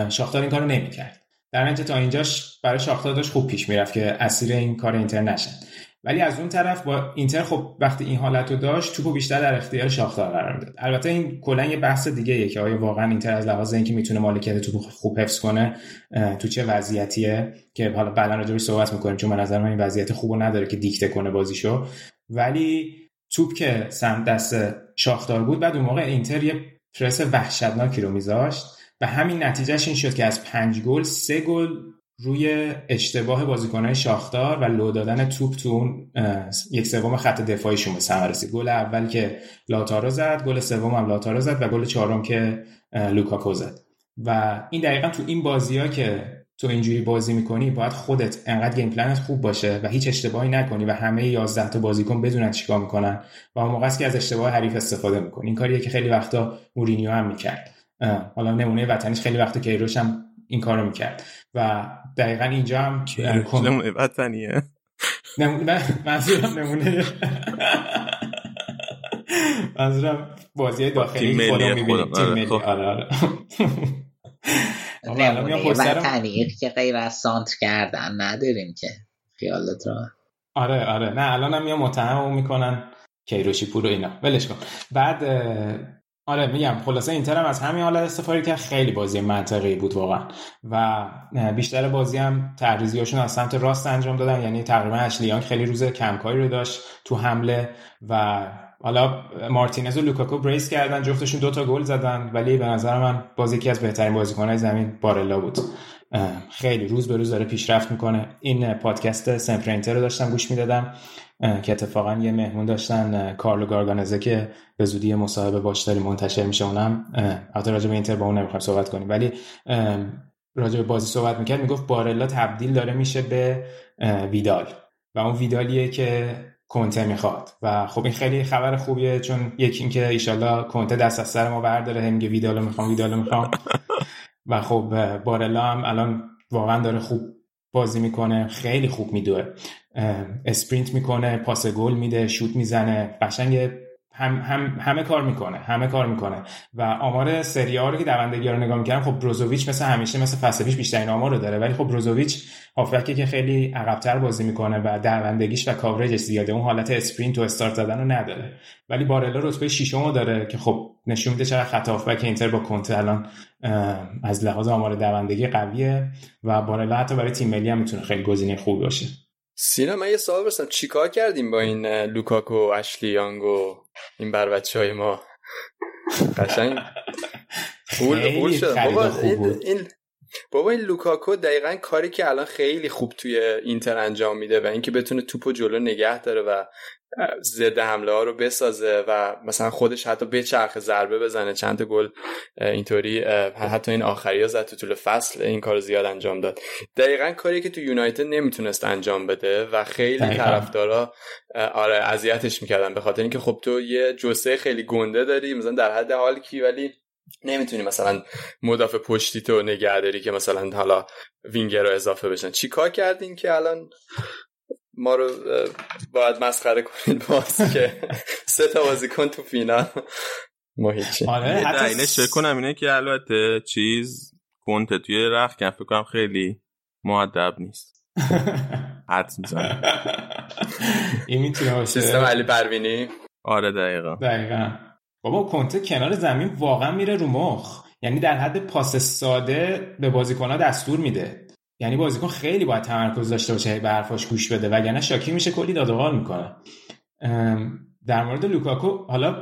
شاختار این کار رو نمی‌کرد. در نتیجه تا اینجاش برای شاختار داشت خوب پیش می‌رفت که اسیر این کار اینتر نشن ولی از اون طرف با اینتر خب وقتی این حالت رو داشت توپو بیشتر در اختیار شاختار قرار می‌داد البته این کلا یه بحث دیگه یه که آیا واقعا اینتر از لحاظ اینکه می‌تونه مالکیت توپ خوب حفظ کنه تو چه وضعیتیه که حالا بعدا راجعش صحبت می‌کنیم چون به نظر من این وضعیت خوبو نداره که دیکته کنه بازیشو. ولی توپ که سمت دست شاختار بود بعد اون موقع اینتر یه پرس وحشتناکی رو میذاشت. و همین نتیجهش این شد که از پنج گل سه گل روی اشتباه بازیکنهای شاختار و لو دادن توپ تو اون یک سوم خط دفاعیشون به ثمر رسید گل اول که لاتارو زد گل سوم هم لاتارو زد و گل چهارم که لوکاکو زد. و این دقیقا تو این بازی ها که تو اینجوری بازی می‌کنی باید خودت انقدر game plan ت خوب باشه و هیچ اشتباهی نکنی و همه 11 تا بازیکن بدونن چیکار می‌کنن و اون موقع که از اشتباه حریف استفاده می‌کنی. این کاریه که خیلی وقتا مورینیو هم می‌کرد. حالا نمونه وطنیش خیلی وقتا کیروش هم این کارو می‌کرد. و دقیقا اینجا هم نمونه وطنیه منظورم نمونه منظورم بازی داخلی خودم می‌بینیم تیم ملی آره آره. نمونه که غیر از سانتر کردن نداریم که. خیالت را آره آره. نه الان هم یا متهم می‌کنن. کیروشی پور و اینا. ولش کن. بعد آره میگم خلاصه اینتر هم از همین حالت استفاده کرد. خیلی بازی منطقی بود واقعا. و بیشتر بازی هم هاشون از سمت راست انجام دادن. یعنی تقریبا اشلیان خیلی روز کمکاری رو داشت تو حمله و حالا مارتینز و لوکاکو بریس کردن جفتشون دوتا گل زدن. ولی به نظر من بازی یکی از بهترین بازیکنهای زمین بارلا بود. خیلی روز به روز داره پیشرفت می‌کنه. این پادکست سمپرینتر رو داشتم گوش می‌دادم. که اتفاقا یه مهمون داشتن کارلو گارگانزه که به زودی مصاحبه باش داری منتشر میشه اونم. البته راجع به اینتر با اون نمی‌خوایم صحبت کنیم. ولی راجع به بازی صحبت می‌کرد می‌گفت بارلا تبدیل داره میشه به ویدال. و اون ویدالیه که کنته می‌خواد. و خب این خیلی خبر خوبیه چون یکی اینکه ایشالله کنته دست از سر ما برداره میگه ویدالو می‌خوام ویدالو می‌خوام. و خب بارلا هم الان واقعا داره خوب بازی می‌کنه خیلی خوب میدوه. sprint می‌کنه پاس گل میده شوت می‌زنه قشنگ هم, هم همه کار می‌کنه همه کار می‌کنه. و آمار سری رو که دوندگی رو نگاه می‌کردم خب بروزوویچ مثل همیشه مثل فصل پیش بیشترین آمار رو داره. ولی خب بروزوویچ هافبکی که خیلی عقبتر بازی می‌کنه و دوندگیش و coverage ش زیاده اون حالت sprint و استارت زدن رو نداره. ولی بارلا رتبه ششم رو داره که خب نشون میده چقدر خط هافبک اینتر با کنته الان از لحاظ آمار دوندگی قویه و بارلا حتی برای تیم ملی هم می‌تونه خیلی گزینه خوب باشه. سینا من یه سوال بپرسم چیکار کردیم با این لوکاکو اشلی یانگ و این بر بچه های ما؟ قشنگ. فول شد. بابا این, بابا این لوکاکو دقیقا کاری که الان خیلی خوب توی اینتر انجام میده و اینکه بتونه توپو جلو نگه داره و ضد حمله ها رو بسازه و مثلا خودش حتی بچرخه ضربه بزنه چند گل اینطوری حتی این آخری ها زد تو طول فصل این کار زیاد انجام داد. دقیقا کاری که تو یونایتد نمی‌تونست انجام بده و خیلی طرفدارا آره اذیتش می‌کردن به خاطر اینکه خب تو یه جسه خیلی گنده داری مثلا در حد حال کی ولی نمی‌تونی مثلا مدافع پشتی تو نگه داری که مثلا حالا وینگر رو اضافه بشن. چیکار کردین که الان ما رو باید مسخره کنید باز که سه تا بازیکن تو فینال. ما هیچی. آره اینه کنم اینه که البته چیز کنته توی رخ کن فکر کنم خیلی معدب نیست. [laughs] حد می‌زنه این می‌تونه باشه. سیستم علی پروینی. آره دقیقا. دقیقا. بابا کنته کنار زمین واقعا میره رو مخ. یعنی در حد پاس ساده به بازیکنها دستور میده. یعنی بازیکن خیلی باید تمرکز داشته باشه به حرفاش گوش بده. وگرنه شاکی میشه کلی دادوغال می‌کنه. در مورد لوکاکو حالا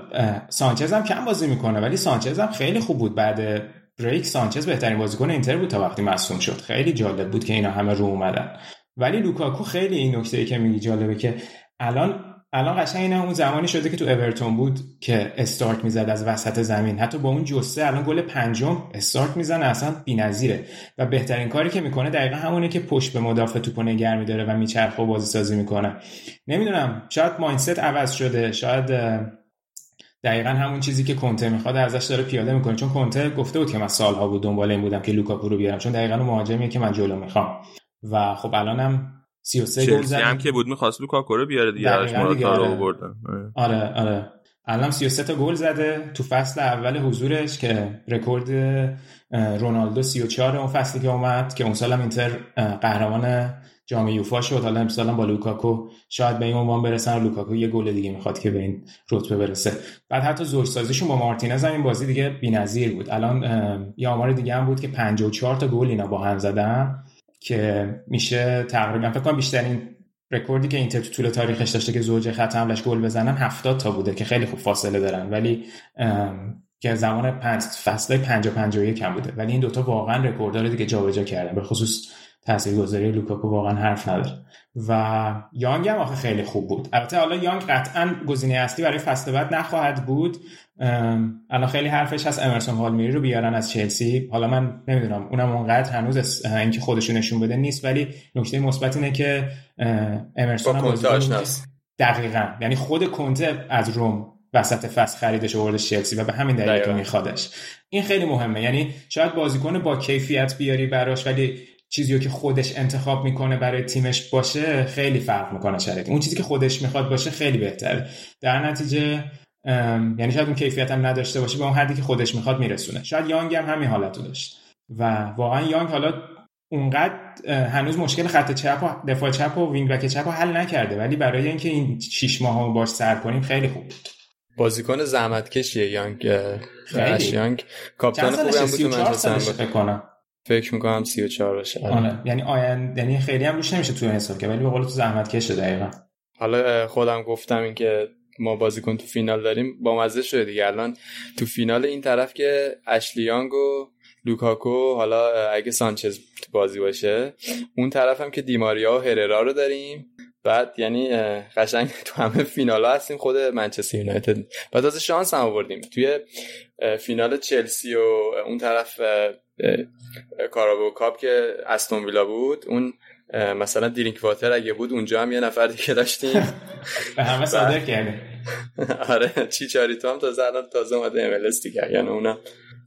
سانچز هم کم بازی می‌کنه ولی سانچز هم خیلی خوب بود. بعد break سانچز بهترین بازیکن اینتر بود تا وقتی مصدوم شد. خیلی جالب بود که اینا همه رو اومدن. ولی لوکاکو خیلی این نکته ای که میگی جالبه که الان الان قشنگ اینه اون زمانی شده که تو اورتون بود که استارت می‌زد از وسط زمین. حتی با اون جسه الان گل پنجم استارت می‌زنه اصلا بی‌نظیره. و بهترین کاری که می‌کنه دقیقا همونه که پشت به مدافع توپو نگه میداره و میچرخه و بازی سازی می‌کنه. نمی‌دونم شاید mindset عوض شده شاید دقیقا همون چیزی که کنته می‌خواد ازش داره پیاده می‌کنه. چون کنته گفته بود که من سالها بود دنبال این بودم که لوکاکو رو بیارم. چون دقیقا اون مهاجمیه که من جلو می‌خوام. و خب الانم 33 گل زد هم که بود می‌خواست لوکاکو رو بیاره دیگه ازش رو آره. آره. آره الان 33 تا گل زده تو فصل اول حضورش که رکورد رونالدو 34 اون فصلی که اومد که اون سال هم اینتر قهرمان جام یوفا شد. حالا امسال با لوکاکو شاید به این عنوان برسن لوکاکو یه گل دیگه می‌خواد که به این رتبه برسه. بعد حتی زوج سازیشون با مارتینز هم این بازی دیگه بی‌نظیر بود. الان یه آمار دیگه هم بود که 54 تا گل اینا با هم زدن. که میشه تقریبا فکر کنم بیشترین رکوردی که اینتر تو طول تاریخش داشته که زوج خط حملش گل بزنن 70 تا بوده که خیلی خوب فاصله دارن. ولی که زمان پنج فصل 50 51 کم بوده. ولی این دوتا واقعا رکورددار دیگه جابجا کردن. به خصوص تاثیرگذاری لوکاکو واقعا حرف نداره. و یانگ هم آخه خیلی خوب بود. البته حالا یانگ قطعا گزینه اصلی برای فصل بعد نخواهد بود. الان خیلی حرفش هست امرسون هالمیری رو بیارن از چلسی. حالا من نمی‌دونم اونم اونقدر هنوز اینکه خودشون نشون بده نیست ولی نکته مثبت اینه که امرسون هم دقیقا. یعنی خود کنته از روم وسط فصل خریدش آورده چلسی و به همین دلیل میخوادش. این خیلی مهمه. یعنی شاید بازیکن با کیفیت بیاری براش ولی چیزی که خودش انتخاب می‌کنه برای تیمش باشه خیلی فرق می‌کنه شرایط اون چیزی که خودش می‌خواد باشه خیلی بهتره در نتیجه یعنی شاید اون کیفیت هم نداشته باشه به اون حدی که خودش می‌خواد میرسونه. شاید یانگ هم همین حالت رو داشت. و واقعا یانگ حالا اونقدر هنوز مشکل خط چپ و دفاع چپ و وینگ بک چپ رو حل نکرده ولی برای اینکه این 6 ماه باش سر کنیم خیلی خوب بود. بازیکن زحمتکشیه یانگ یانگ. کاپیتان خوبی هم بود فکر کنم فکر می‌کنم 34 باشه. آره. یعنی آینده یعنی خیلی هم روش نمیشه تو حساب که ولی به قول تو زحمت کشه دقیقا. حالا خودم گفتم اینکه ما بازیکن تو فینال داریم با مزه شده دیگه. الان تو فینال این طرف که اشلیانگ و لوکاکو حالا اگه سانچز بازی باشه اون طرف هم که دیماریا و هررا رو داریم. بعد یعنی قشنگ تو همه فینال ها هستیم خود منچستر یونایتد. بعد از شانس هم آوردیم. توی فینال چلسی و اون طرف کارابو کاپ که استون ویلا بود اون مثلا درینک واتر اگه بود اونجا هم یه نفر دیگه داشتیم. [laughs] به همه صادر کردیم. [laughs] آره چی چاریتو هم تازه الان تازه اومده ام دیگه یعنی اونم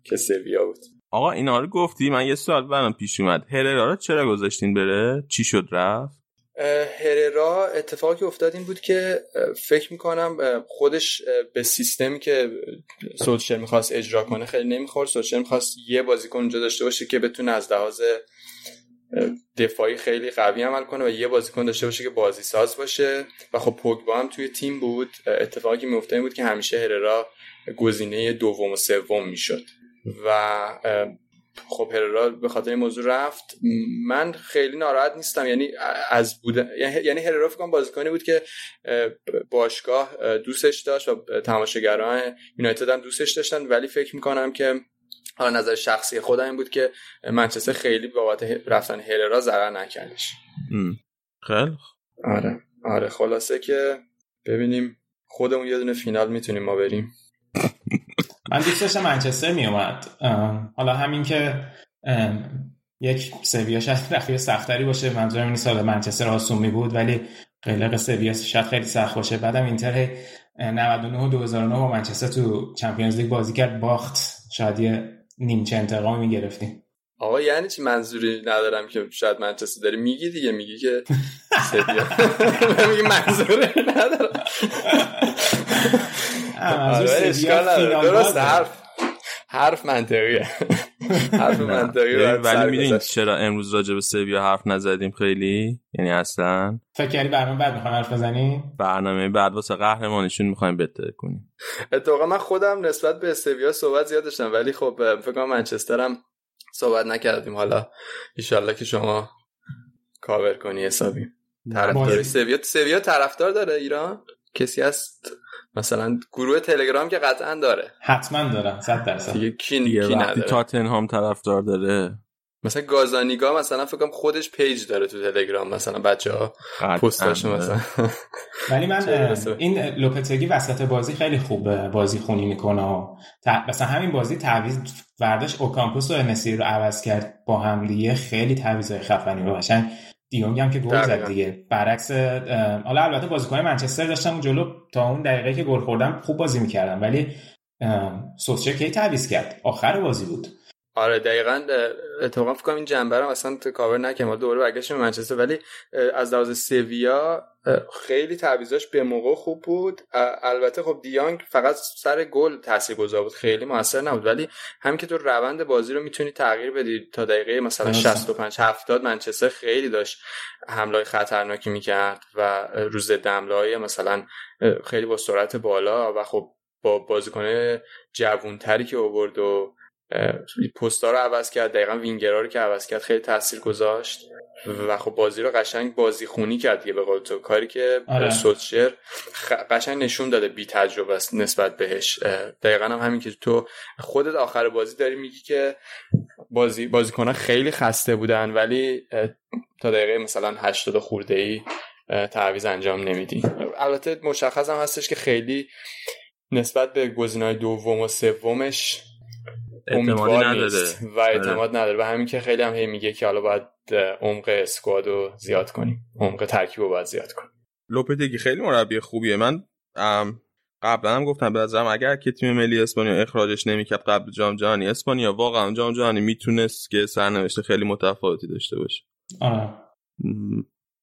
که سویا بود. آقا اینا رو گفتی؟ من یه سوال برام پیش اومد. هررا رو چرا گذاشتین بره؟ چی شد رفت؟ هررا اتفاقی افتاد این بود که فکر می‌کنم خودش به سیستمی که سولشر می‌خواست اجرا کنه خیلی نمی‌خورد. سولشر می‌خواست یه بازیکن اونجا داشته باشه که بتونه از لحاظ دفاعی خیلی قوی عمل کنه و یه بازیکن داشته باشه که بازی ساز باشه. و خب پوگبا هم توی تیم بود. اتفاقی که میفته این بود که همیشه هررا گزینه دوم و سوم می‌شد. و خب هررا به خاطر این موضوع رفت. من خیلی ناراحت نیستم. یعنی از بودن یعنی هررا فکر کنم بازیکنی بود که باشگاه دوستش داشت و تماشاگران یونایتد هم دوستش داشتن. ولی فکر می‌کنم که حالا نظر شخصی خودم این بود که منچستر خیلی بابت رفتن هررا ضرر نکردش. خیلی آره. آره. خلاصه که ببینیم. خودمون یه دونه فینال می‌تونیم ما بریم. [laughs] من دوست داشتم منچستر میومد حالا همین که یک سویا شاید [laughs] رفیق سختری باشه منظورم این سال منچستر آسومی بود ولی قلق سویا شاید خیلی سخت باشه. بعدم اینتر 99 و 2009 با منچستر تو چمپیونز لیگ بازی کرد باخت. شاید یه نیمچه انتقامی می‌گرفتیم. آقا یعنی چی منظوری ندارم که شاید منچستر داری؟ میگی دیگه میگی که سویا. [laughs] [laughs] میگی منظوری ندارم. درست حرف حرف منطقیه. [laughs] حرف منطقی ولی می‌دونید چرا امروز راجع به سویا حرف نزدیم خیلی؟ یعنی اصلا؟ فکر کردی برنامه بعد می‌خوایم حرف بزنیم؟ برنامه بعد واسه قهرمانیشون می‌خوایم بهتر کنیم. اتفاقا من خودم نسبت به سویا صحبت زیاد داشتم ولی خب فکر کنم منچسترم صحبت نکردیم. حالا ان که شما کاور کنی حسابی. طرفدار سویا سویا طرفدار داره ایران؟ کسی هست؟ مثلا گروه تلگرام که قطعا داره. حتما داره 100 درصد. دیگه کی کی نداره؟ تاتنهام طرفدار داره. مثلا گازانیگا مثلا فکر کنم خودش page داره تو تلگرام مثلا بچه ها پستاش مثلا. ولی من [laughs] این لوپتگی وسط بازی خیلی خوب بازی خونی می‌کنه. مثلا همین بازی تعویض ورداش اوکامپوس و انسی رو عوض کرد با هم دیگه. خیلی تعویضای خفنی رو قشنگ. دیونگ هم که گل زد دیگه. برعکس حالا البته بازیکن منچستر داشتم اون جلو تا اون دقیقه که گل خوردم خوب بازی می‌کردم ولی سوسچر کی تعویض کرد؟ آخر بازی بود. آره دقیقا اتفاقا فکر کنم این جنبه رو اصلا کاور نکنم دوره برگشتیم به منچستر. ولی از لحاظ سویا خیلی تعویضاش به موقع خوب بود. البته خب دیانگ فقط سر گل تاثیرگذار بود. خیلی موثر نبود. ولی همین که تو روند بازی رو می‌تونی تغییر بدی. تا دقیقه مثلا 65 70 منچستر خیلی داشت حمله خطرناکی می‌کرد و روز دملای مثلا خیلی با سرعت بالا و خب با بازیکن جوونتری که آورد و پستا رو عوض کرد. دقیقا وینگرا رو که عوض کرد خیلی تاثیر گذاشت. و خب بازی رو قشنگ بازی خونی کرد دیگه به قول تو. کاری که آره. سولشر قشنگ نشون داده بی تجربه است نسبت بهش. دقیقا هم همین که تو خودت آخر بازی داری میگی که بازی بازیکنان خیلی خسته بودن ولی تا دقیقه مثلا 80 خورده ای تعویض انجام نمیدی. البته مشخص هم هستش که خیلی نسبت به گزینه‌های دوم و سومش اعتمادی نداره. و اعتماد نداره. و همین که خیلی هم هی میگه که حالا باید عمق اسکواد رو زیاد کنیم. عمق ترکیب رو باید زیاد کنیم. لوپتگی خیلی مربی خوبیه. من قبلا هم گفتم به نظرم اگر که تیم ملی اسپانیا اخراجش نمی‌کرد قبل جام جهانی اسپانیا واقعا جام جهانی می‌تونست که سرنوشت خیلی متفاوتی داشته باشه. آه.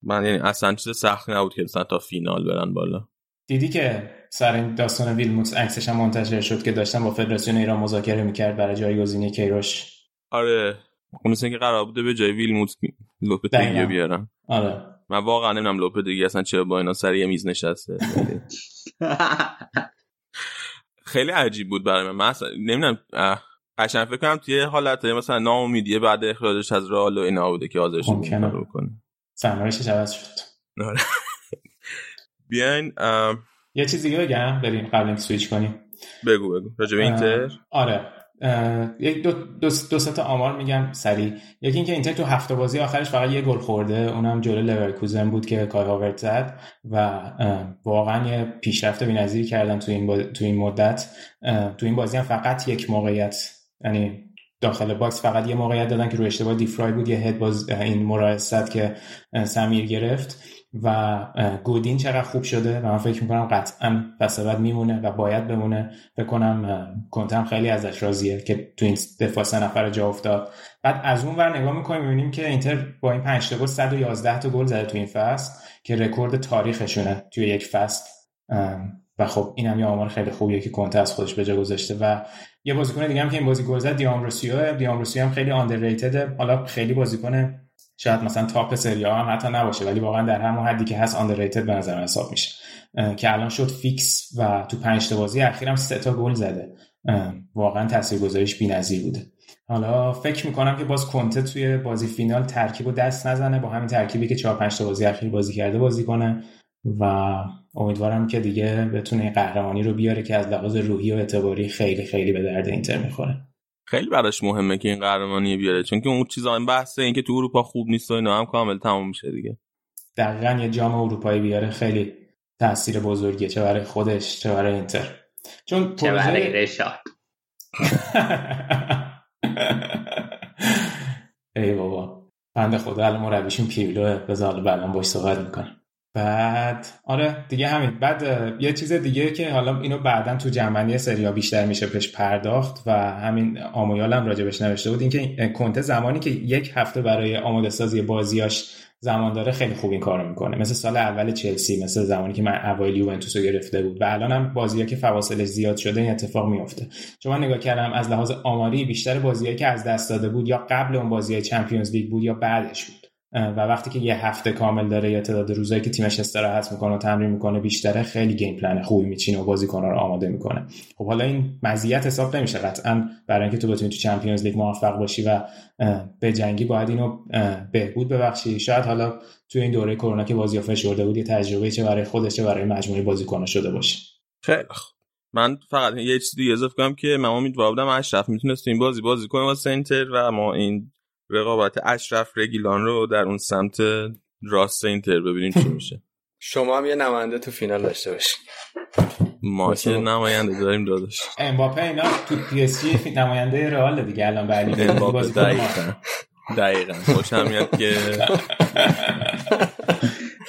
من یعنی اصلا چیز سخت نبود که مثلا تا فینال برن بالا. دیدی که سر این داستان ویلموتس عکسش هم منتشر شد که داشتن با فدراسیون ایران مذاکره می‌کرد برای جایگزینی کیروش؟ آره. اون که قرار بوده به جای ویلموتس لوپتگی بیارم آره. من واقعا نمی‌دونم لوپتگی اصلا چه با اینا سر یه میز نشسته. [laughs] خیلی عجیب بود برای من. مثلا نمی‌دونم قشنگ فکر کنم توی حالت مثلا ناامیدی بعد اخراجش از رئال و اینا بوده که حاضرش رو کنه سرنوشتش عوض شد. آره. بیاین یه چیز دیگه بگم بریم قبل اینکه سویچ کنیم. بگو بگو. راجع اینتر؟ آره. یک دو, دو, دو تا آمار میگم سریع. یکی اینکه اینتر تو هفته بازی آخرش فقط یه گل خورده. اونم جلو لورکوزن بود که کای هاورت زد و واقعا یه پیشرفت بی‌نظیری کردن تو این تو این مدت. تو این بازی هم فقط یک موقعیت یعنی داخل box فقط یه موقعیت دادن که رو اشتباه دفرای بود. یه head باز این مراست که سمیر گرفت. و گودین چقدر خوب شده و من فکر می‌کنم قطعا فصل بعد میمونه و باید بمونه. فکر کنم کنتم خیلی ازش راضیه که تو این دفاع سه نفر جا افتاد. بعد از اون ور نگاه می‌کنیم می‌بینیم که اینتر با این 5 تا گل 111 تا گل زده تو این فصل که رکورد تاریخشونه توی یک فصل. و خب این هم یه آمار خیلی خوبیه که کنته از خودش به جا گذاشته. و یه بازیکن دیگه هم که این بازی گل زد دیامبروسیو دیامبروسیو هم خیلی underrated حالا خیلی بازیکن شاید مثلا top سری هم حتی نباشه ولی واقعا در همون حدی که هست underrated به نظر حساب میشه. که الان شد فیکس و تو پنج تا بازی اخیرم سه تا گل زده. واقعا تاثیرگذاریش بی‌نظیر بوده. حالا فکر می‌کنم که باز کنته توی بازی فینال ترکیب و دست نزنه با همین ترکیبی که 4 5 تا بازی اخیر بازی کرده بازی کنه و امیدوارم که دیگه بتونه قهرمانی رو بیاره که از لحاظ روحی و اعتباری خیلی خیلی به درد اینتر می‌خوره. خیلی براش مهمه که این قهرمانی بیاره چون که اون چیزا این بحثه این که تو اروپا خوب نیست و اینا هم کامل تموم میشه دیگه. دقیقا یه جام اروپایی بیاره خیلی تاثیر بزرگیه چه برای خودش چه برای اینتر. چون چه برای رشاد. [laughs] ای بابا. بنده خدا الان مربیشون پیولوه بذار بعدا باش صحبت می‌کنم بعد آره دیگه همین. بعد یه چیز دیگه که حالا اینو بعدا تو جنبندی سریا بیشتر میشه پیش پرداخت و همین آمویالم راجبش نوشته بود اینکه کنته زمانی که یک هفته برای آماده سازی بازیاش زمان داره خیلی خوب این کارو می‌کنه. مثل سال اول چلسی مثل زمانی که من اوایل یوونتوس رو گرفته بود. و الان هم بازی‌ها که فواصلش زیاد شده این اتفاق میفته چون من نگاه کردم از لحاظ آماری بیشتر بازیایی که از دست داده بود یا قبل اون بازی چمپیونز لیگ بود یا بعدش بود. و وقتی که یه هفته کامل داره یا تعداد روزایی که تیمش استراحت می‌کنه و تمرین می‌کنه بیشتره خیلی گیم پلن خوبی میچینه و بازیکن‌ها رو آماده می‌کنه. خب حالا این مزیت حساب نمیشه قطعا برای اینکه تو بتونی تو چمپیونز لیگ موفق باشی و به جنگی باید اینو بهبود ببخشی. شاید حالا تو این دوره کرونا که بازی فشرده بود یه تجربه چه برای خودش چه برای مجموعه بازیکن‌ها شده باشه. خیلی من فقط یه چیزی اضافه کنم که من امیدوار بودم اشرف می‌تونست این بازی بازی کنه واسه اینتر و ما این رقابت اشرف رگیلان رو در اون سمت راست اینتر ببینیم چی میشه. شما هم یه نماینده تو فینال داشته باشین. ما که نماینده داریم داداش. امباپه اینا تو پی اس جی نماینده رئال دیگه الان بعدی امباپه دقیقاً. دقیقاً. خوشم میاد که [laughs]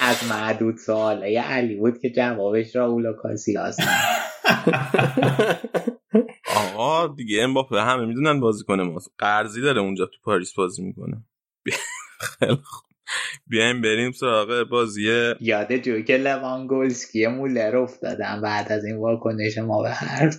از معدود سوال یه علی بود که جوابش را اولا کاسیاس [laughs] آقا دیگه امباپه همه می‌دونن بازی کنه ما قرضی داره اونجا تو پاریس بازی می‌کنه. خیلی بیایم بریم سراغ بازی یاد جوک لوانگولسکی مولر افتادم بعد از این واکنش ما به حرف.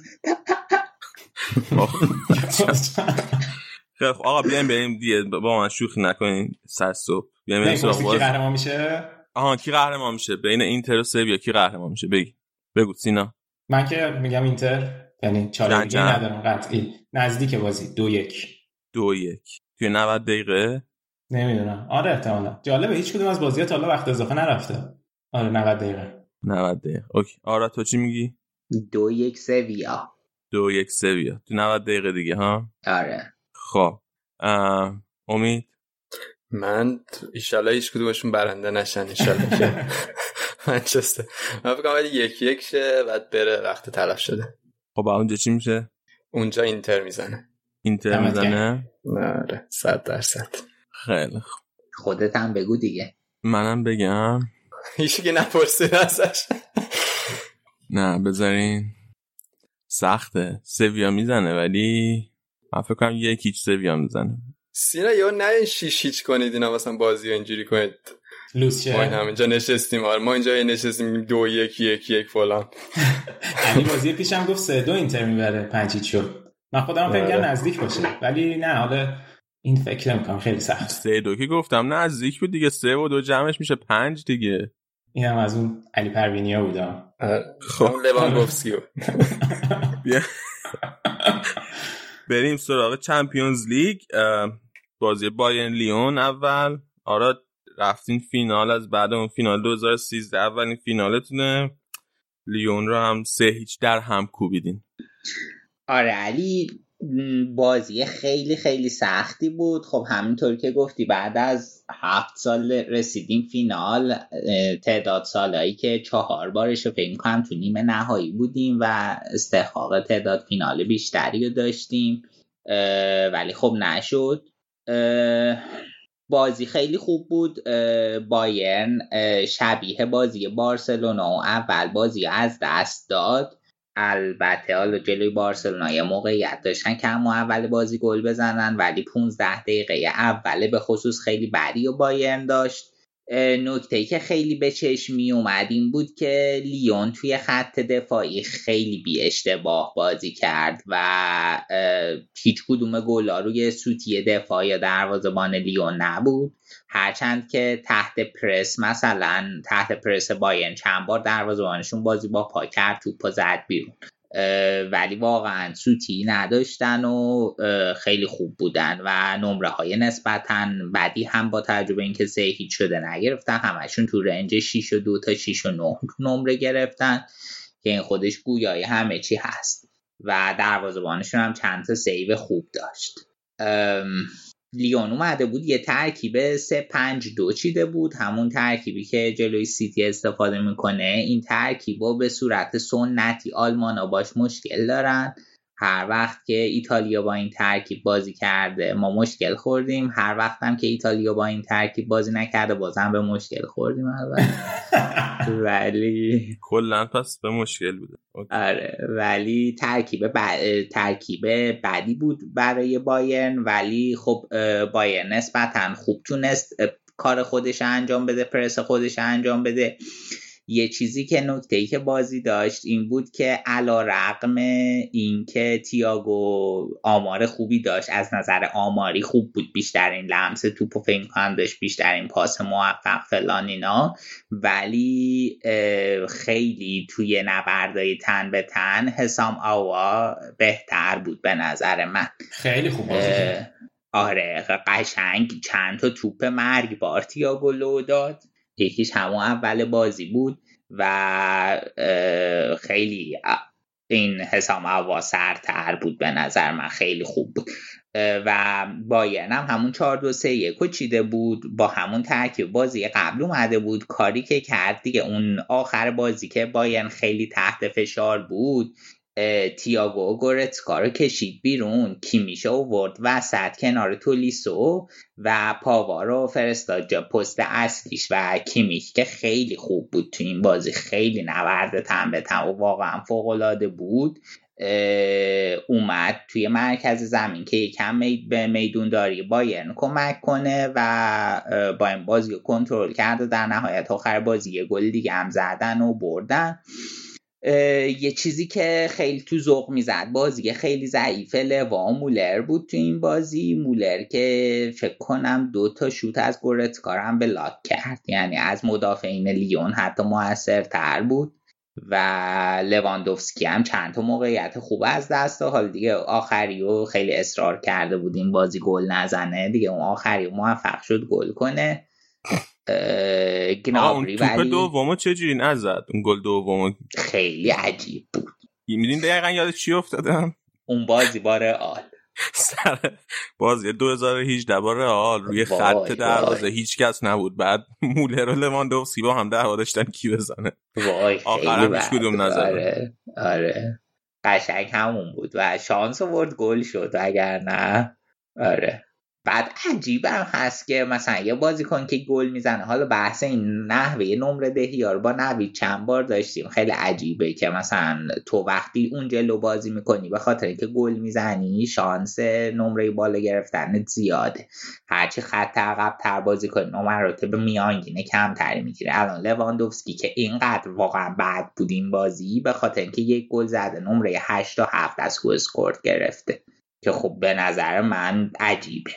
خیلی آقا بیایم بریم دیگه. با من شوخی نکنین. سر صبح. بیایم بریم سراغ بازی. قهرمان میشه؟ آها کی قهرمان میشه؟ بین اینتر و سویا کی قهرمان میشه؟ بگی. بگو سینا. من که میگم اینتر. یعنی چاره دیگه ندارم قطعی. نزدیک بازی دو یک. دو یک. توی 90 دقیقه؟ نمی‌دونم. آره احتمالا. جالبه هیچ کدوم از بازی تا حالا وقت اضافه نرفته. آره 90 دقیقه. 90 دقیقه. اوکی. آره تو چی میگی؟ دو یک سویا. دو یک سویا. تو 90 دقیقه دیگه ها؟ آره. خب. امید؟ من ایشالله هیچ کدومشون برنده نشن ایشالله که. [laughs] منچستر. من فکر کنم یک یک شه بعد بره وقت طرف شده. خب اونجا چی میشه؟ اونجا اینتر می‌زنه. اینتر می‌زنه؟ آره صد درصد. خیلی خوب. خودت هم بگو دیگه. منم بگم. هیچی که نپرسید ازش. نه بذارین. سخته. سویا می‌زنه ولی من فکر کنم یکیچ سویا می‌زنه. سینا یا نه شیش هیچ کنید اینا مثلا بازی اینجوری کنید. لوس ما همینجا نشستیم. آره ما اینجا نشستیم دو یک یک یک فلان. [laughs] یعنی بازی پیشم گفت سه دو اینتر می‌بره. پنج شد. من خودم فکر کنم نزدیک باشه. ولی نه حالا این فکر نمی‌کنم. خیلی سخت. سه دو که گفتم؟ نزدیک بود دیگه. سه و دو جمعش میشه پنج دیگه. اینم از اون علی پروینیا بودم خب. لواندوفسکی بریم سراغ چمپیونز لیگ. بازی بایرن لیون اول. آره رفتین فینال از بعد اون فینال 2013 اولین فینالتونه. لیون رو هم سه هیچ در هم کوبیدین آره علی بازی خیلی خیلی سختی بود. خب همینطور که گفتی بعد از هفت سال رسیدیم فینال. تعداد سالهایی که چهار بارش رو فکر کنم تو نیمه نهایی بودیم و استحقاق تعداد فینال بیشتری رو داشتیم. ولی خب نشد. بازی خیلی خوب بود بایرن شبیه بازی بارسلونا و اول بازی از دست داد. البته حالا جلوی بارسلونا یه موقعیت داشتن که همون اول بازی گل بزنن ولی 15 دقیقه اوله به خصوص خیلی بدی و بایرن داشت. نکته که خیلی به چشم می اومد این بود که لیون توی خط دفاعی خیلی بی اشتباه بازی کرد و هیچ کدوم گلا روی سوتی دفاع یا دروازه‌بان لیون نبود. هرچند که تحت پرس مثلا تحت پرس باین چند بار دروازه‌بانشون بازی با پا کرد توپ زد بیرون. ولی واقعا سوتی نداشتن و خیلی خوب بودن و نمره های نسبتا بدی هم با تجربه اینکه سه هیچ شده نگرفتن همشون تو رنج 6 و 2 تا 6 و 9 نمره گرفتن که این خودش گویای همه چی هست. و دروازه‌بانشون هم چند تا save خوب داشت. لیون اومده بود یه ترکیب 3 5 2 چیده بود. همون ترکیبی که جلوی سیتی استفاده می‌کنه این ترکیب به صورت سنتی آلمانا باش مشکل دارن. هر وقت که ایتالیا با این ترکیب بازی کرده ما مشکل خوردیم. هر وقت هم که ایتالیا با این ترکیب بازی نکرده بازم به مشکل خوردیم [laughs] ولی کلا پس به مشکل بوده. آره. ولی ترکیب ترکیب بعدی بود برای بایرن. ولی خب بایرن نسبتا خوب تونست کار خودش انجام بده پرس خودش انجام بده. یه چیزی که نکته ای که بازی داشت این بود که علا رقم این که تیاگو آمار خوبی داشت از نظر آماری خوب بود بیشترین لمس توپ و فکر داشت بیشترین پاس موفق فلان اینا. ولی خیلی توی نبردای تن به تن حسام آوا بهتر بود به نظر من. خیلی خوب بازی آره قشنگ چند تا توپ مرگبار تیاگو لو داد. یکیش همون اول بازی بود و خیلی این حسام هوا سرتر بود به نظر من خیلی خوب بود. و بایرن هم همون 4 2 3 1 چیده بود با همون ترکیب بازی قبل اومده بود. کاری که کرد دیگه اون آخر بازی که بایرن خیلی تحت فشار بود تیاگو گورتسکا رو کشید بیرون. کیمیشو ورد وسط کنار تولیسو و پاوا رو فرستاد جا پست اصلیش و کیمیش که خیلی خوب بود تو این بازی. خیلی نورد تن به تن و واقعا فوقالعاده بود. اومد توی مرکز زمین که یکم به میدون داری بایرن کمک کنه و با این بازی کنترل کرده در نهایت آخر بازی یه گل دیگه هم زدن و بردن. یه چیزی که خیلی تو ذوق می‌زد. بازی خیلی ضعیفه. لوا مولر بود تو این بازی. مولر که فکر کنم دو تا شوت از گورتکار هم لاک کرد. یعنی از مدافعین لیون حتی موثرتر بود. و لواندوفسکی هم چند تا موقعیت خوب از دست حال دیگه آخری و خیلی اصرار کرده بود این بازی گل نزنه. دیگه اون آخری موفق شد گل کنه. گنابری اون توپ دومو چجوری نزد؟ اون گل دومو؟ خیلی عجیب بود. میدین دقیقا یاد چی افتادم؟ اون بازی بار آل [laughs] سر بازی 2018 بار آل روی خط دروازه هیچ کس نبود. بعد مولر و لواندوفسکی با هم دعوا داشتن کی بزنه. وای آخرم هیچ کدوم نزد آره آره. قشنگ همون بود و شانس آورد گل شد. اگر نه آره. بعد عجیبم هست که مثلا یه بازیکن که گل می‌زنه حالا بحث این نحوه نمره دهی رو با نوید چند بار داشتیم. خیلی عجیبه که مثلا تو وقتی اون جلو بازی می‌کنی به خاطر اینکه گل می‌زنی شانس نمره بالا گرفتن زیاده. هرچی خط عقب تر بازی کنی نمرات به میانگینه کمتری می‌گیره الان لواندوفسکی که اینقدر واقعا بد بود این بازی به خاطر اینکه یک گل زده نمره 8 تا 7 از گرفته. که خب به نظر من عجیبه.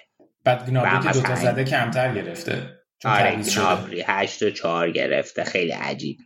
بعد گنابری که دوتا زده کمتر گرفته. آره گنابری هشت و چهار گرفته. خیلی عجیب.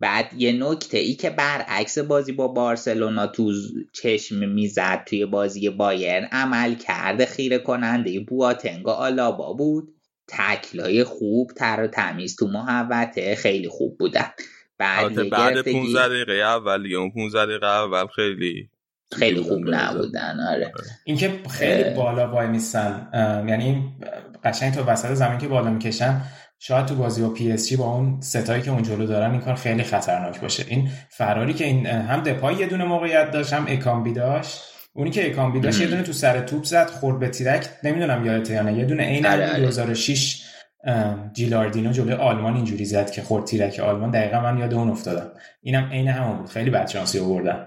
بعد یه نکته ای که برعکس بازی با بارسلونا تو چشم می‌زد توی بازی بایرن عمل کرده خیره کننده بواتنگ آلابا بود. تکلای خوب تر و تمیز تو محوطه. خیلی خوب بودن. بعد بعد 15 دقیقه اول یا اون 15 دقیقه اول خیلی خیلی خوب نبودن آره. اینکه خیلی بالا وایمیستن یعنی قشنگ تو وسط زمین که بالا می‌کشن شاید تو بازی با PSG با اون سه‌تایی که اون جلو دارن این کار خیلی خطرناک باشه. این فراری که این هم دپای یه دونه موقعیت داشت هم اکامبی داشت. اونی که اکامبی داشت یه دونه تو سر توپ زد خورد به تیرک. نمی‌دونم یادته یا نه یه دونه عین 2006 جیلاردینو جلوی آلمان اینجوری زد که خورد تیرک آلمان. دقیقا من یاد اون افتادم. اینم عین همون بود. خیلی بدشانسی آوردن.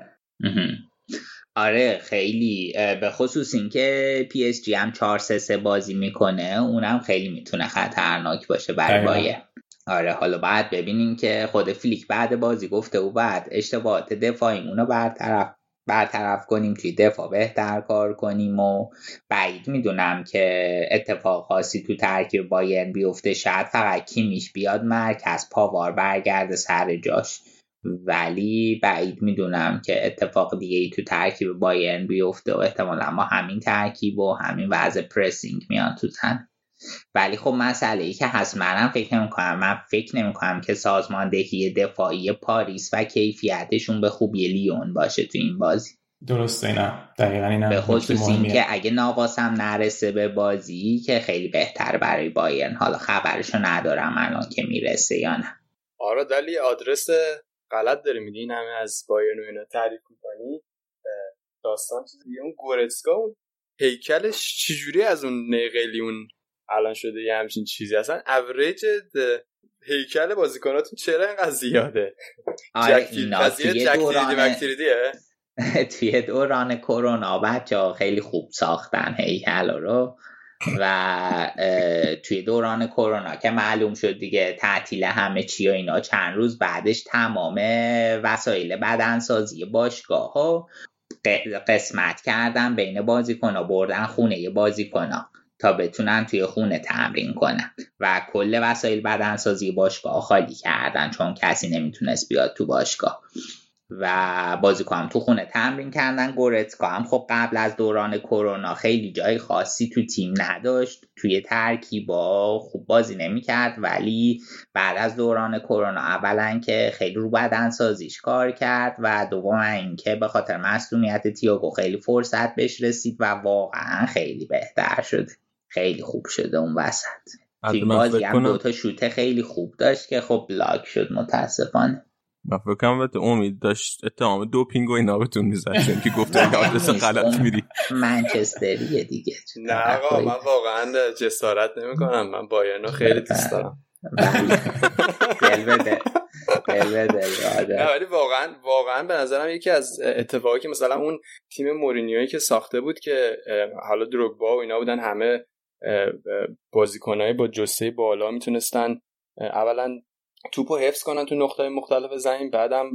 آره خیلی به خصوص اینکه PSG هم 4 3 بازی می‌کنه اونم خیلی می‌تونه خطرناک باشه برای بایر آره حالا بعد ببینیم که خود فلیک بعد بازی گفته و بعد اشتباهات دفاعیمون رو برطرف برطرف کنیم توی دفاع بهتر کار کنیم و بعید می‌دونم که اتفاق خاصی تو ترکیب بایرن بیفته شاید فقط کیمیش بیاد مرکز پاوار برگرده سر جاش. ولی بعید می‌دونم که اتفاق دیگه ای تو ترکیب بایرن بیفته و احتمالا ما همین ترکیب و همین وضع پرسینگ میان تو تن. ولی خب مسئله ای که هست منم فکر نمی کنم من فکر نمی کنم که سازماندهی دفاعی پاریس و کیفیتشون به خوبی لیون باشه تو این بازی. درسته اینا دقیقا اینا به خصوص این که اگه ناقاسم نرسه به بازی که خیلی بهتر برای بایرن. حالا خبرشو ندارم الان که می‌رسه یا نه. آره دلی آدرس غلط داری میدی این همه از بایرن و اینا تعریف می‌کنی؟ داستان چیزی اون گورتسکا اون هیکلش چجوری از اون نیقلی اون الان شده یه همچین چیزی؟ اصلا اوریج هیکل بازیکناتون چرا اینقدر زیاده؟ دوران [laughs] توی دوران کرونا بچه خیلی خوب ساختن هیکل رو. و توی دوران کرونا که معلوم شد دیگه تعطیل همه چی و اینا چند روز بعدش تمام وسایل بدنسازی باشگاه ها قسمت کردن بین بازیکن ها بردن خونه بازیکن ها تا بتونن توی خونه تمرین کنن و کل وسایل بدنسازی باشگاه خالی کردن چون کسی نمی‌تونست بیاد تو باشگاه. و بازیکن هم تو خونه تمرین کردن. گورتسکا هم خب قبل از دوران کرونا خیلی جای خاصی تو تیم نداشت. توی ترکیبا خوب بازی نمی‌کرد ولی بعد از دوران کرونا اولا که خیلی رو بدن سازیش کار کرد و دوم اینکه به خاطر مسئولیت تیاگو خیلی فرصت بهش رسید و واقعا خیلی بهتر شده. خیلی خوب شده اون وسط. توی بازی هم دوتا شوته خیلی خوب داشت که خب لاک شد متاسفانه. من فکر کنم امید داشت اتهام دوپینگ و اینا بهتون می‌زد چون که گفته آدرس غلط میری منچستریه دیگه نه آقا من واقعا جسارت نمی‌کنم من بایرنو خیلی دوست دارم. دل بده. دل بده نه ولی واقعا واقعا به نظرم یکی از اتفاقی که مثلا اون تیم مورینیویی که ساخته بود که حالا دروگبا و اینا بودن همه بازیکنهای با جسه بالا می‌تونستن اولا توپو حفظ کنن تو نقطه مختلف زمین. بعدم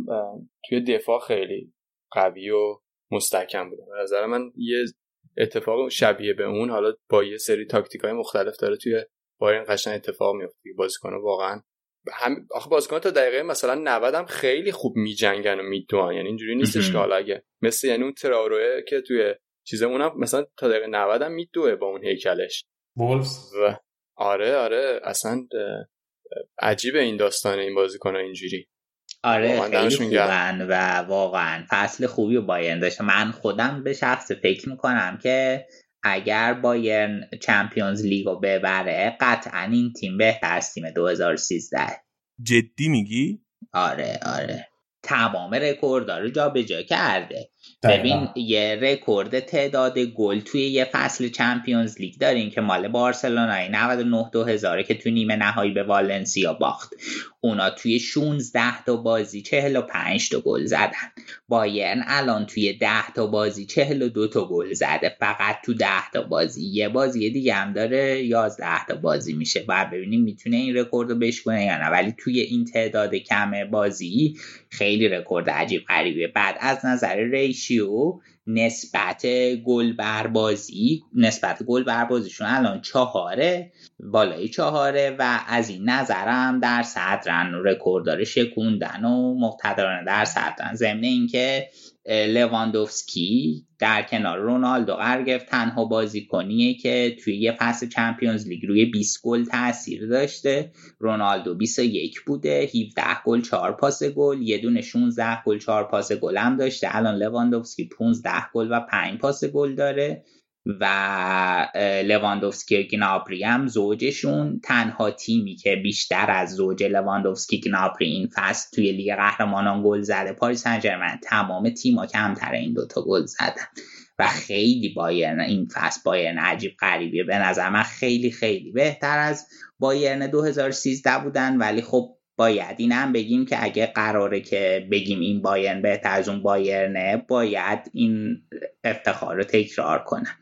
توی دفاع خیلی قوی و مستحکم بودن. به نظر من یه اتفاق شبیه به اون حالا با یه سری تاکتیک های مختلف داره توی بایرن قشنگ اتفاق میفته بازیکن واقعا هم آخه بازیکن تا دقیقه مثلا 90 هم خیلی خوب میجنگن و میدوان. یعنی اینجوری نیستش که حالا اگه مثل یعنی اون تراوروه که توی چیز اونم مثلا تا دقیقه 90 هم میدوه با اون هیکلش. وولفز. و آره آره اصلا عجیب این داستان این بازیکن اینجوری. آره خیلی خوبن و واقعا فصل خوبی بایرن داشته من خودم به شخصه فکر می‌کنم که اگر بایرن Champions League رو ببره قطعا این تیم بهتر از تیم 2013 جدی میگی؟ آره آره. تمام رکوردها رو جابجا کرده. ببین یه رکورد تعداد گل توی یه فصل Champions League داریم که مال بارسلونای 99 2000 که تو نیمه نهایی به والنسیا باخت. اونا توی 16 تا بازی 45 تا گل زدن. بایرن الان توی 10 تا بازی 42 تا گل زده. فقط تو 10 تا بازی. یه بازی دیگه هم داره 11 تا بازی میشه. بعد ببینیم می‌تونه این رکورد رو بشکنه یا نه. ولی توی این تعداد کم بازی خیلی رکورد عجیب غریبه بعد از نظر ratio نسبت گل بر بازی نسبت گل بر بازیشون الان چهاره بالای چهاره و از این نظرم در صدرن رکورددار شکوندن و مقتدرانه در صدرن ضمن اینکه لواندوفسکی در کنار رونالدو قرار گرفت. تنها بازیکنیه که توی یه فصل Champions League روی 20 گل تاثیر داشته. رونالدو 21 بوده 17 گل 4 پاس گل یه دونه 16 گل 4 پاس گل هم داشته. الان لواندوفسکی 15 گل و 5 پاس گل داره. و لواندوفسکی و گنابری هم زوجشون تنها تیمی که بیشتر از زوج لواندوفسکی گنابری این فصل توی لیگ قهرمانان گل زده. پاریس سن تمام تیما کمتر این دوتا گل زدن. و خیلی بایرن این فصل بایرن عجیب غریبیه. به نظر من خیلی خیلی بهتر از بایرن 2013 بودن. ولی خب باید این هم بگیم که اگه قراره که بگیم این بایرن بهتر از اون بایرنه باید این افتخار رو تکرار کنن.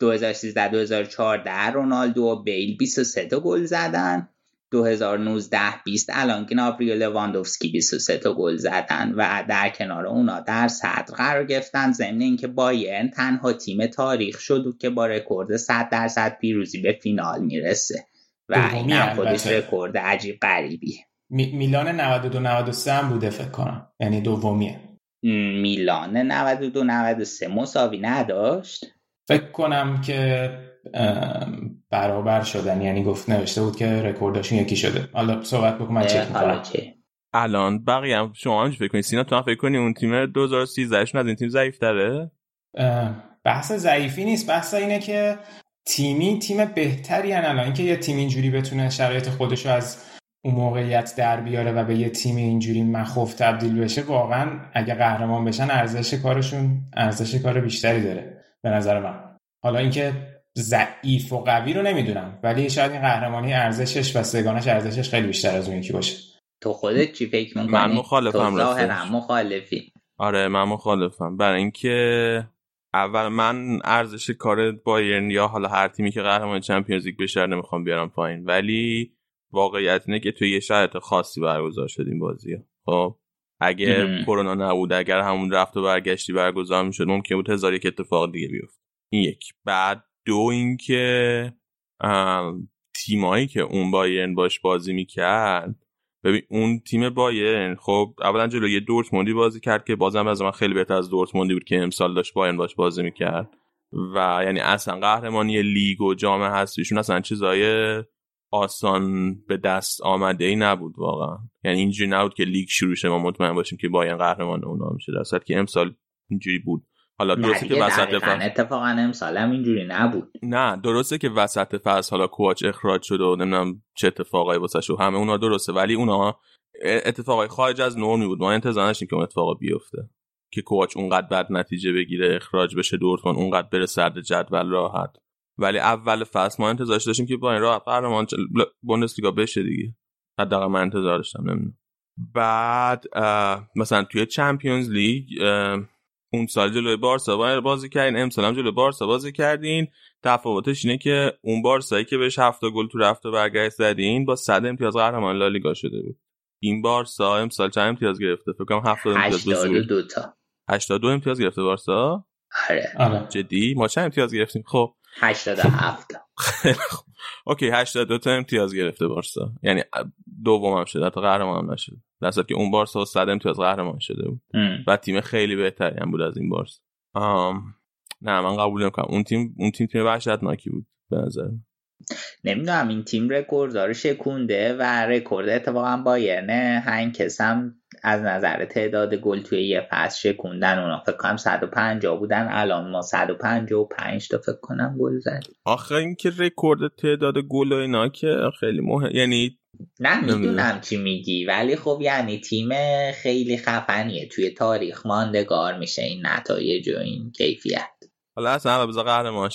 2013 2014 رونالدو و بیل 23 تا گل زدن. 2019 20 الان گنابری و لواندوفسکی 23 تا گل زدن و در کنار اونا در صدر قرار گرفتن. ضمن اینکه بایرن تنها تیم تاریخ شد که با رکورد 100 درصد پیروزی به فینال می‌رسه. و این هم خودش رکورد عجیب غریبی. میلان 92 93 هم بوده فکر کنم. یعنی دومیه. میلان 92 93 مساوی نداشت؟ فکر کنم که برابر شدن. یعنی گفت نوشته بود که رکوردشون یکی شده. حالا صحبت بکن من چک می‌کنم. الان بقیه هم شما هم فکر کنید؟ سینا تو هم فکر کنی اون تیم 2013 شون از این تیم ضعیف داره بحث ضعیفی نیست. بحث اینه که تیمی تیم بهتری هن الان. اینکه یه تیم اینجوری بتونه شرایط خودشو از اون موقعیت در بیاره و به یه تیم اینجوری مخوف تبدیل بشه واقعا اگه قهرمان بشن ارزش کارشون ارزش کار بیشتری داره به نظر من. حالا اینکه ضعیف و قوی رو نمی‌دونم ولی شاید این قهرمانی ارزشش و سگانش ارزشش خیلی بیشتر از اون یکی باشه. تو خودت چی فکر می‌کنی؟ من مخالفم تو مخالفی. آره من مخالفم. برای اینکه اول من ارزش کار بایرن یا حالا هر تیمی که قهرمان چمپیونز لیگ بشه نمی‌خوام بیارم پایین. ولی واقعیت اینه که توی یه شرایط خاصی برگزار شد این بازی خب اگه کرونا نبود اگر همون رفت و برگشتی برگزار می‌شد ممکن بود هزار یک اتفاق دیگه بیفت. این یک. بعد دو اینکه تیمایی که اون بایرن باش بازی می‌کرد ببین اون تیم بایرن خب اولا جلوی دورتموندی بازی کرد که بازم از من خیلی بهتر از دورتموندی بود که امسال داشت بایرن باش بازی می‌کرد. و یعنی اصلا قهرمانی لیگ و جام هستیشون اصلا چیزای آسان به دست آمده ای نبود واقعا. یعنی اینجوری نبود که لیگ شروع شه ما مطمئن باشیم که بایرن قهرمان اونا میشه در که امسال اینجوری بود. حالا درسته که وسط فصل اتفاقا امسال هم اینجوری نبود. نه درسته که وسط فصل حالا کوچ اخراج شد و نمی‌دونم چه اتفاقایی واسه شو همه اونا درسته ولی اونا اتفاقای خارج از نرمی بود ما انتظار داشتیم که اون اتفاق بیفته. که کوچ اونقدر بد نتیجه بگیره اخراج بشه دورتموند اونقدر بره سرد جدول راحت. ولی اول فصل ما انتظار داشتیم که با این راحت قهرمان بوندسلیگا بشه دیگه. حداقل من انتظار داشتم نمی‌دونم. بعد مثلا توی چمپیونز لیگ اون سال جلوی بارسا بازی کردین امسال هم جلوی بارسا بازی کردین. تفاوتش اینه که اون بارسایی که بهش هفت گل تو رفت و برگشت زدین با صد امتیاز قهرمان لالیگا شده بود. این بارسا امسال چند امتیاز گرفته؟ فکر کنم 70 امتیاز 82 تا. 82 امتیاز گرفته بارسا؟ آره. آره. جدی؟ ما چند امتیاز گرفتیم؟ خب. 87 [laughs] اوکی 82 تا امتیاز گرفته بارسا. یعنی دومم شده حتی قهرمان هم نشد در که اون بارسا 100 امتیاز قهرمان شده بود. و تیم خیلی بهتری هم بود از این بارسا. آم... نه من قبول نمی‌کنم. اون تیم اون تیم تیم وحشتناکی بود به نظر نمی‌دونم این تیم رکورد داره شکونده و رکورد اتفاقا بایرنه هنگ کسم از نظر تعداد گل توی یه فصل شکوندن اونا. فکر کنم 150 بودن. الان ما 155 تا فکر کنم گل زدیم. آخه اینکه رکورد تعداد گل و اینا که خیلی مهم یعنی نه می‌دونم چی میگی ولی خب یعنی تیم خیلی خفنیه. توی تاریخ ماندگار میشه این نتایج و این کیفیت. حالا اصلا بذار قهرمان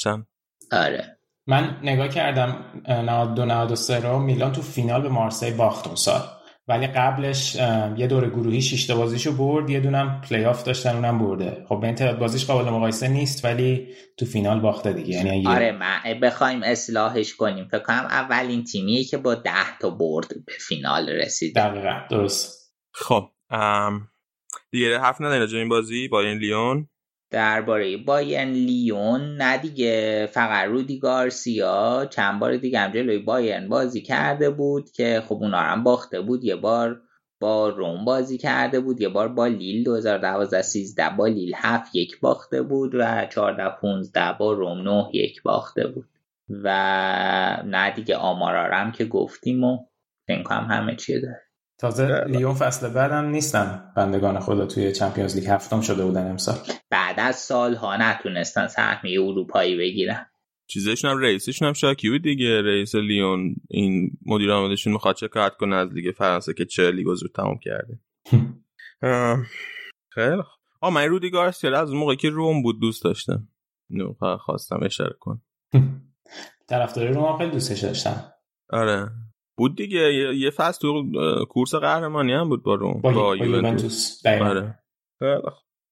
آره. من نگاه کردم 92 93 رو میلان تو فینال به مارسی باخت اون سال. ولی قبلش یه دور گروهی شیشتا بازیشو برد یه دونم پلی آف داشتن اونم برده. خب به این تعداد بازیش قابل مقایسه نیست ولی تو فینال باخته دیگه. یعنی آره ما بخوایم اصلاحش کنیم. فکر کنم اولین تیمیه که با ده تا برد به فینال رسید. دقیقا درست. خب دیگه حرف نداریم راجع این بازی با این لیون. درباره بایرن لیون نه دیگه فقط رودی گارسیا چند بار دیگه هم جلوی بایرن بازی کرده بود که خب اونا هم باخته بود. یه بار با روم بازی کرده بود یه بار با لیل 2012 13 با لیل 7 یک باخته بود و 14 15 با روم 9 یک باخته بود. و نه دیگه آمارارم که گفتیم و فکر همه چیه داره. تازه لیون فصل بعدم نیستن بندگان خدا توی چمپیونز لیگ هفتم شده بودن امسال. بعد از سالها نتونستن سهمیه اروپایی بگیرن. چیزشون هم رئیسشون هم شاکی بود دیگه. رئیس لیون این مدیر عاملشون می‌خواد چه کارت کنه از لیگ فرانسه که چه لیگو زود تمام کرده. [laughs] خیلی آ من رودی گارسیا از موقعی که روم بود دوست داشتم. نو خواستم اشاره کن [laughs] طرفدار روم خیلی دوستش داشتم آره. بود دیگه. یه فصل تو کورس قهرمانی هم بود با روم با, با یوونتوس. آره.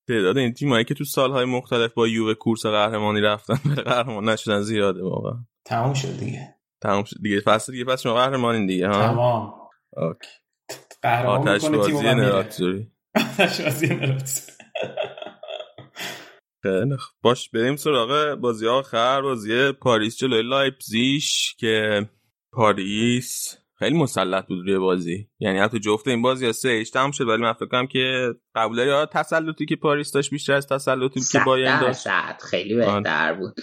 تعداد این تیمایی که تو سالهای مختلف با یووه کورس قهرمانی رفتن به [laughs] قهرمان نشدن زیاده واقعا. تموم شد دیگه. تموم شد دیگه. فصل دیگه پس شما قهرمانین دیگه ها؟ تمام. اوکی. قهرمان آتش بازی نراتزوری آتش بازی نراتزوری خیلی باش بریم سراغ بازی آخر بازی پاریس جلوی لایپزیش که پاریس خیلی مسلط بود روی بازی. یعنی حتی جفت این بازی سه ایش تمام شد ولی من فکر کنم که قبول داری. تسلطی که پاریس داشت بیشتر از تسلطی که بایرن داشت. خیلی بهتر بود.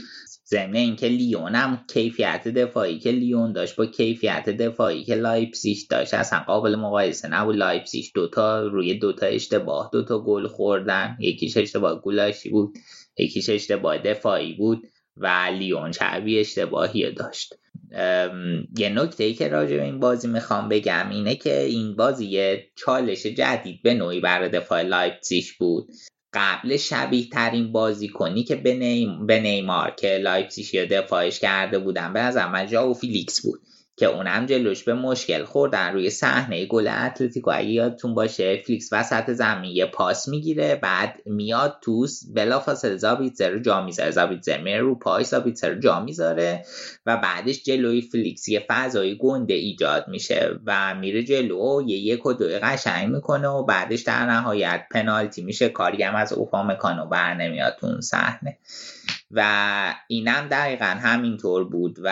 ضمن اینکه لیون هم کیفیت دفاعی که لیون داشت با کیفیت دفاعی که لایپسیش داشت. اصلا قابل مقایسه نبود. لایپسیش دوتا روی دوتا اشتباه دوتا گل خوردن. یکیش اشتباه گلاشی بود یکیش اشتباه دفاعی بود و لیون چربی اشتباهی داشت. یه نکته ای که راجع به این بازی می‌خوام بگم اینه که این بازی یه چالش جدید به نوعی برای دفاع لایپزیش بود. قبل شبیه ترین بازی کنی که به, نیم، به نیمار که لایپزیش یا دفاعش کرده بودن به نظر من جاو فیلیکس بود. که اونم جلوش به مشکل خوردن روی صحنه گل اتلتیکو اگه یادتون باشه فلیکس وسط زمین یه پاس می‌گیره بعد میاد توس بلافاصله زابیتزر رو جا می‌ذاره زابیتزر میره رو پای زابیتزر رو جا می‌ذاره و بعدش جلوی فلیکس یه فضای گنده ایجاد میشه و میره جلو یه یک و دو قشنگ می‌کنه و بعدش در نهایت پنالتی میشه. کاری هم از اوپامکانو بر نمیاد اون صحنه. و اینم دقیقا همینطور بود و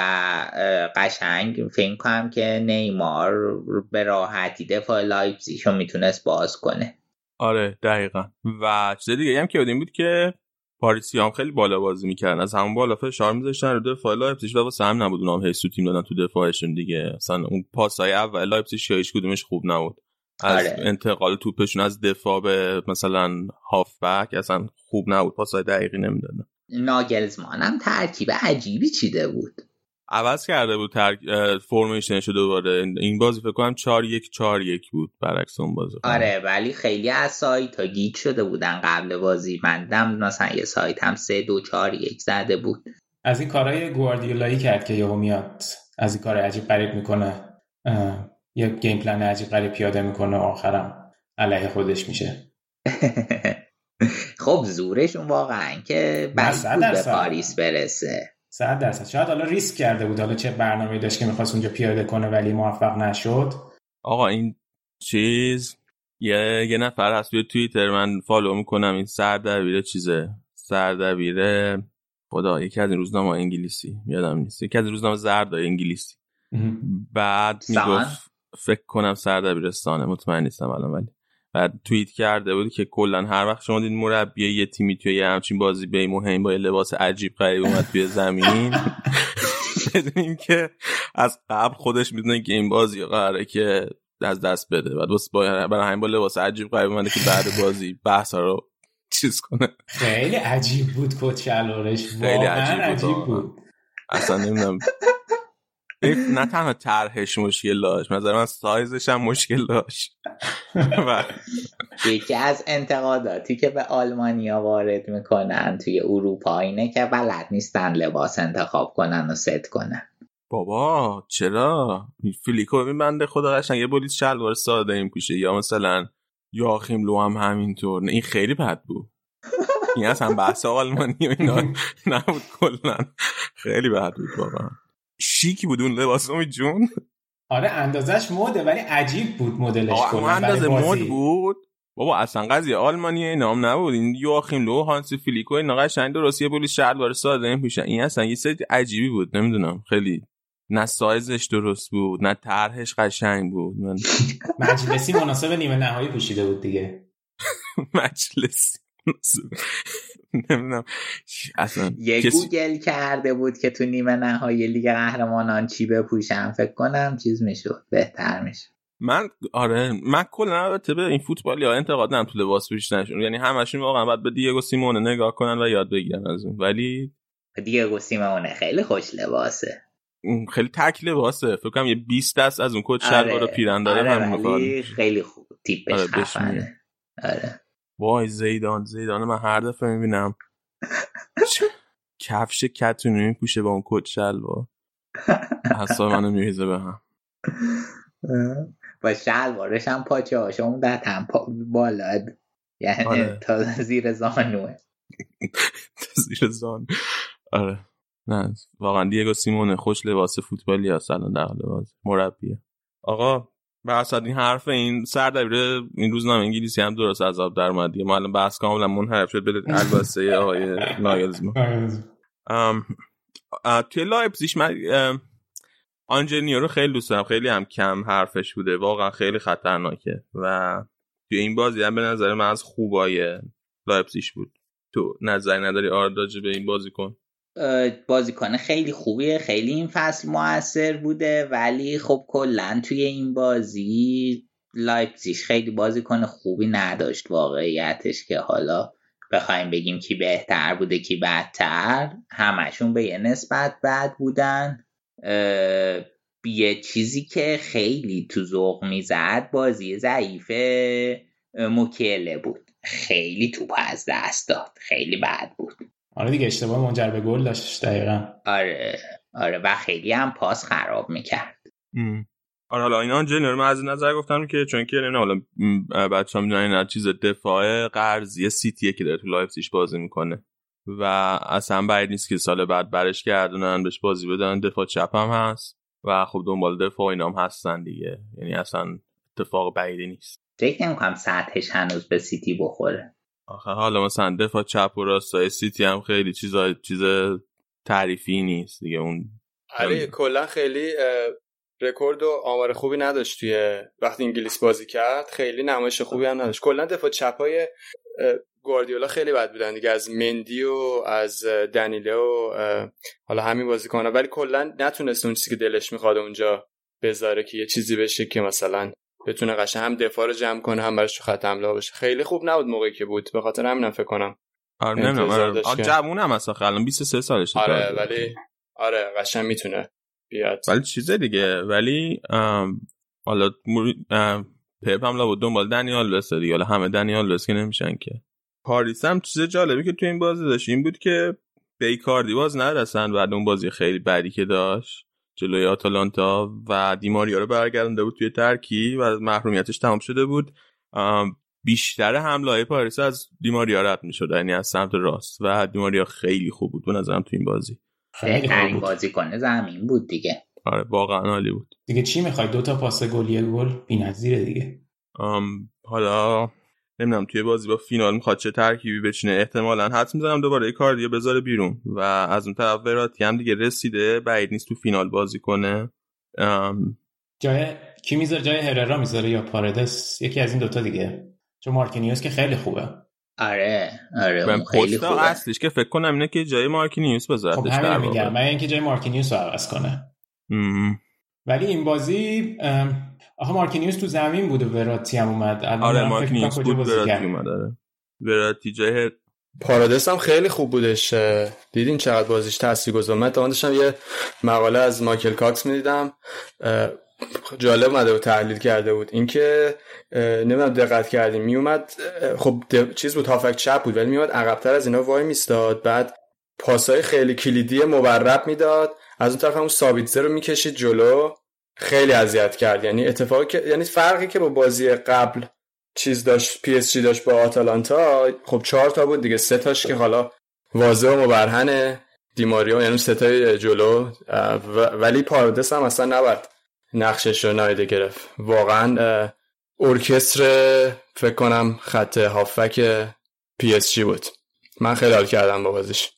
قشنگ فکر کنم که نیمار به راحتی دفاع لایپزیگ رو می‌تونست باز کنه. آره دقیقا. و چیز دیگه هم که این بود که پاریسی هم خیلی بالا بازی می‌کردن. از همون بالا فشار میذاشتن رو دفاع لایپزیگ و واسه همین بود اونام هی سوتی می‌دادن تو دفاعشون دیگه. مثلا اون پاسای اول لایپزیگ هیچ کدومش خوب نبود. از آره. انتقال توپشون از دفاع به مثلا هافبک اصلا خوب نبود. پاسای دقیقی نمی‌دادن. ناگلزمان هم ترکیب عجیبی چیده بود. عوض کرده بود ترک... formation ش دوباره. این بازی فکر کنم 4 1 4 1 بود برعکس اون بازی. آره ولی خیلی از سایت ها گیت شده بودن قبل بازی. مندم مثلا یه سایت هم 3 2 4 1 زده بود. از این کارهای گواردیولایی کرد که یهو میاد. از این کار عجیب غریب می‌کنه. یه گیم پلن عجیب غریب پیاده می‌کنه. آخرم علیه خودش میشه. [laughs] خب زورشون واقعا که بعد به پاریس برسه. صد درصد. شاید حالا ریسک کرده بود حالا چه برنامه داشت که می‌خواست اونجا پیاده کنه ولی موفق نشد. آقا این چیز یه, یه نفر هست توی توییتر من فالو می‌کنم. این سردبیره چیزه؟ سردبیره خدا یکی از این روزنامه انگلیسی. یادم نیست. یکی از این روزنامه زرد انگلیسی. بعد می‌گفت فکر کنم سردبیرستانه مطمئن نیستم الان ولی بعد توییت کرده بود که کلا هر وقت شما دید مربی یه تیمی توی یه همچین بازی به مهم با یه لباس عجیب غریب اومد توی زمین [laughs] بدونیم که از قبل خودش می‌دونه که این بازی قراره که از دست بده. بعد بس برای همین با لباس عجیب غریب اومده که بعد بازی بحث رو چیز کنه. خیلی عجیب بود کت شلوارش. خیلی عجیب, عجیب بود. اصلا نمی‌دونم. [laughs] نه تنها طرحش مشکل داشت نظر من سایزش هم مشکل داشت [laughs] یکی از انتقاداتی که به آلمانیا وارد می‌کنن توی اروپا اینه که بلد نیستن لباس انتخاب کنن و ست کنن. بابا چرا؟ فیلیکو ببین بنده خدا قشنگ یه بولیس شلوار ساده این پوشه. یا مثلا یاخیم لو هم همینطور. این خیلی بد بود. این اصلا بحث آلمانی و اینا [laughs] نبود کلا. خیلی بد بود واقعا. شیکی بود اون لباس امید جون. آره اندازش موده ولی عجیب بود مدلش کلا اندازه مد بود؟ بابا اصلا قضیه آلمانی اینا هم نبود. این یواخیم لو هانسی فیلیکو اینا قشنگ درست یه بولی بار ساده این پیشن این اصلا یه سری عجیبی بود نمی‌دونم. خیلی نه سایزش درست بود نه طرحش قشنگ بود. من مجلسی مناسب نیمه نهایی پوشیده بود دیگه. [laughs] مجلسی. [laughs] نمی‌دونم. اصلا یه گوگل کرده بود که تو نیمه نهایی لیگ قهرمانان چی بپوشم. فکر کنم چیز می‌شد. بهتر میشه من آره. من کلا البته به این فوتبال یا انتقاد نم تو لباس پوشیدنشون یعنی همشون واقعا باید به دیگو سیمونه نگاه کنن و یاد بگیرن از اون. ولی دیگو سیمونه خیلی خوش لباسه. خیلی تک لباسه. فکر کنم یه 20 دست از اون کت شلوار آره. پیرن داره. آره ولی خیلی خوب. تیپش آره آره. وای زیدان زیدان من هر دفعه می‌بینم. کفش کتونی میپوشه با اون کت شلوار. حساب منو میریزه به هم. با شلوارش هم پاچه هاش اون در هم بالا. یعنی آره. تا زیر زانوه. [laughs] تا زیر زانو آره. نه واقعا دیگو سیمونه خوش لباس فوتبالی هست الان در لباس. مربیه. آقا بحث این حرف این سردبیر این روزنامه انگلیسی هم درست از آب در اومد دیگه. ما الان بحث کاملا منحرف شد. به لباس آقای ناگلزمان توی لایپزیگ من آنجلینیو رو خیلی دوست دارم. خیلی هم کم حرفش بوده. واقعا خیلی خطرناکه. و توی این بازی هم به نظر من از خوبای لایپزیش بود. تو نظری نداری آرداجه به این بازی کن؟ بازیکن خیلی خوبیه خیلی این فصل موثر بوده ولی خب کلا توی این بازی لایپزیش خیلی بازیکن خوبی نداشت واقعیتش که حالا بخوایم بگیم کی بهتر بوده کی بدتر. همشون به یه نسبت بد بودن. یه چیزی که خیلی تو ذوق می‌زد بازی ضعیف موکیله بود. خیلی توپ از دست داد. خیلی بد بود. آره دیگه اشتباه منجر به گل داشت دقیقا. آره آره و خیلی هم پاس خراب می‌کرد. آره حالا اینا جنر من از نظر گفتم که چون که نه حالا بچه هم می‌دونن چیز دفاع قرضی سیتیه که داره تو لایپزیگ بازی می‌کنه و اصلا بعید نیست که سال بعد برش گردونن بهش بازی بدن. دفاع چپ هم هست و خب دنبال دفاع اینا هم هستن دیگه. یعنی اصلا اتفاق بعیدی نیست. فکر نمی‌کنم سطحش هنوز به سیتی بخوره. آخه حالا مثلا دفاع چپ و راستای سیتی هم خیلی چیز چیز تعریفی نیست دیگه. اون آره کلا خیلی رکورد و آمار خوبی نداشت توی وقتی انگلیس بازی کرد. خیلی نمایش خوبی هم نداشت. کلا دفاع چپای گواردیولا خیلی بد بودن دیگه. از مندی و از دنیله و حالا همین بازیکن ولی کلا نتونست اون چیزی که دلش می‌خواد اونجا بذاره که یه چیزی بشه که مثلا بتونه قشنگ هم دفاع رو جمع کنه هم براش خط حمله بشه خیلی خوب نبود موقعی که بود. به خاطر همینم فکر کنم. آره نمی‌دونم. آره. جوون هم اصلا الان 23 سالشه. آره ولی آره قشنگ می‌تونه بیاد. ولی چیز دیگه. ولی حالا پپ هم لابد دنبال دنیال لسه دیگه. حالا همه دنیال لس که نمیشن که. پاریس هم چیز جالبی که تو این بازی داشت. این بود که بیکاردی باز نرسن. بعد اون بازی خیلی بدی که داشت. جلوی آتالانتا و دیماریا رو برگردنده بود توی ترکی و محرومیتش تمام شده بود. بیشتر حمله های پاریس از دیماریا رد می شد یعنی از سمت راست و دیماریا خیلی خوب بود به نظرم تو این بازی. خیلی بازی کنه زمین بود دیگه. آره واقعا عالی بود. دیگه چی می‌خوای؟ دو تا پاس گل یه گل بی‌نظیره دیگه. حالا نمی‌دونم توی بازی با فینال می‌خواد چه ترکیبی بچینه احتمالا حد می‌زنم دوباره کاردیو بذاره بیرون و از اون طرف وراتی هم دیگه رسیده بعید نیست تو فینال بازی کنه. جای کی می‌ذاره؟ جای هررا می‌ذاره یا پاردس یکی از این دوتا دیگه. چون مارکینیوس که خیلی خوبه. آره آره خیلی خوبه. اصلیش که فکر کنم اینه که جای مارکینیوس بذاره خب همین میگم. من اینکه جای مارکینیوس رو عوض کنه. ولی این بازی آخه مارکینیوس تو زمین بود و وراتی هم اومد. آره مارکینیوس بود وراتی اومد آره. وراتی جای پارادس هم خیلی خوب بودش. دیدین چقدر بازیش تاثیر گذار من داشتم یه مقاله از مایکل کاکس می‌دیدم جالب اومده و تحلیل کرده بود. اینکه نمی‌دونم دقت کردین میومد خب چیز بود هافبک چپ بود ولی میومد عقبتر از اینا وای میستاد. بعد پاسای خیلی کلیدی مرتب می‌داد. از اون طرف هم سابیتزر رو می‌کشید جلو. خیلی اذیت کرد. یعنی اتفاقی که یعنی فرقی که با بازی قبل چیز داشت پی اس جی داشت با آتالانتا خب چهار تا بود دیگه. سه تاش که حالا واضح و مبرهنه. دی‌ماریا و یعنی سه تای جلو. ولی پاردس هم اصلا نباید نقشش رو نادیده گرفت. واقعا ارکستر فکر کنم خط هافبک پی اس جی بود. من خیلی حال کردم با بازیش.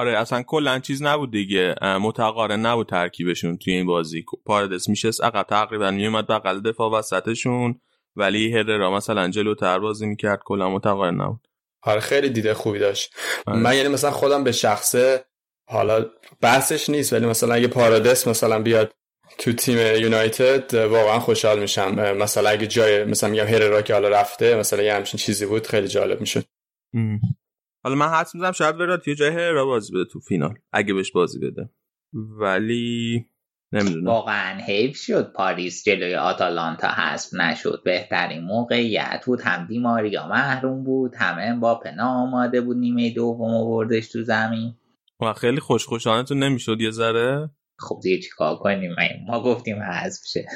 آره اصلا کلا چیز نبود دیگه. متقارن نبود ترکیبشون توی این بازی. پاردس میشست عقب تقریبا میومد بغل دفاع وسطشون ولی هررا مثلا جلوتر بازی می‌کرد. کلا متقارن نبود. آره خیلی دید خوبی داشت. آره. من یعنی مثلا خودم به شخصه حالا بحثش نیست ولی مثلا اگه پارادس مثلا بیاد تو تیم یونایتد واقعا خوشحال میشم. مثلا اگه جای مثلا میگم هررا که حالا رفته مثلا یه همچین چیزی بود خیلی جالب می‌شد. حالا من حدس می‌زنم شاید وراتی جای هررا بازی بده تو فینال اگه بهش بازی بده. ولی نمی‌دونم. واقعا حیف شد. پاریس جلوی آتالانتا حذف نشد. بهترین موقعیت بود. هم بیماریا محروم بود. همه با پنا آماده بود. نیمه دوم آوردش تو زمین. و خیلی خوشخوشانه تو نمی‌شد یه ذره؟ خب دیگه چیکار کنیم؟ ما گفتیم حذف شه.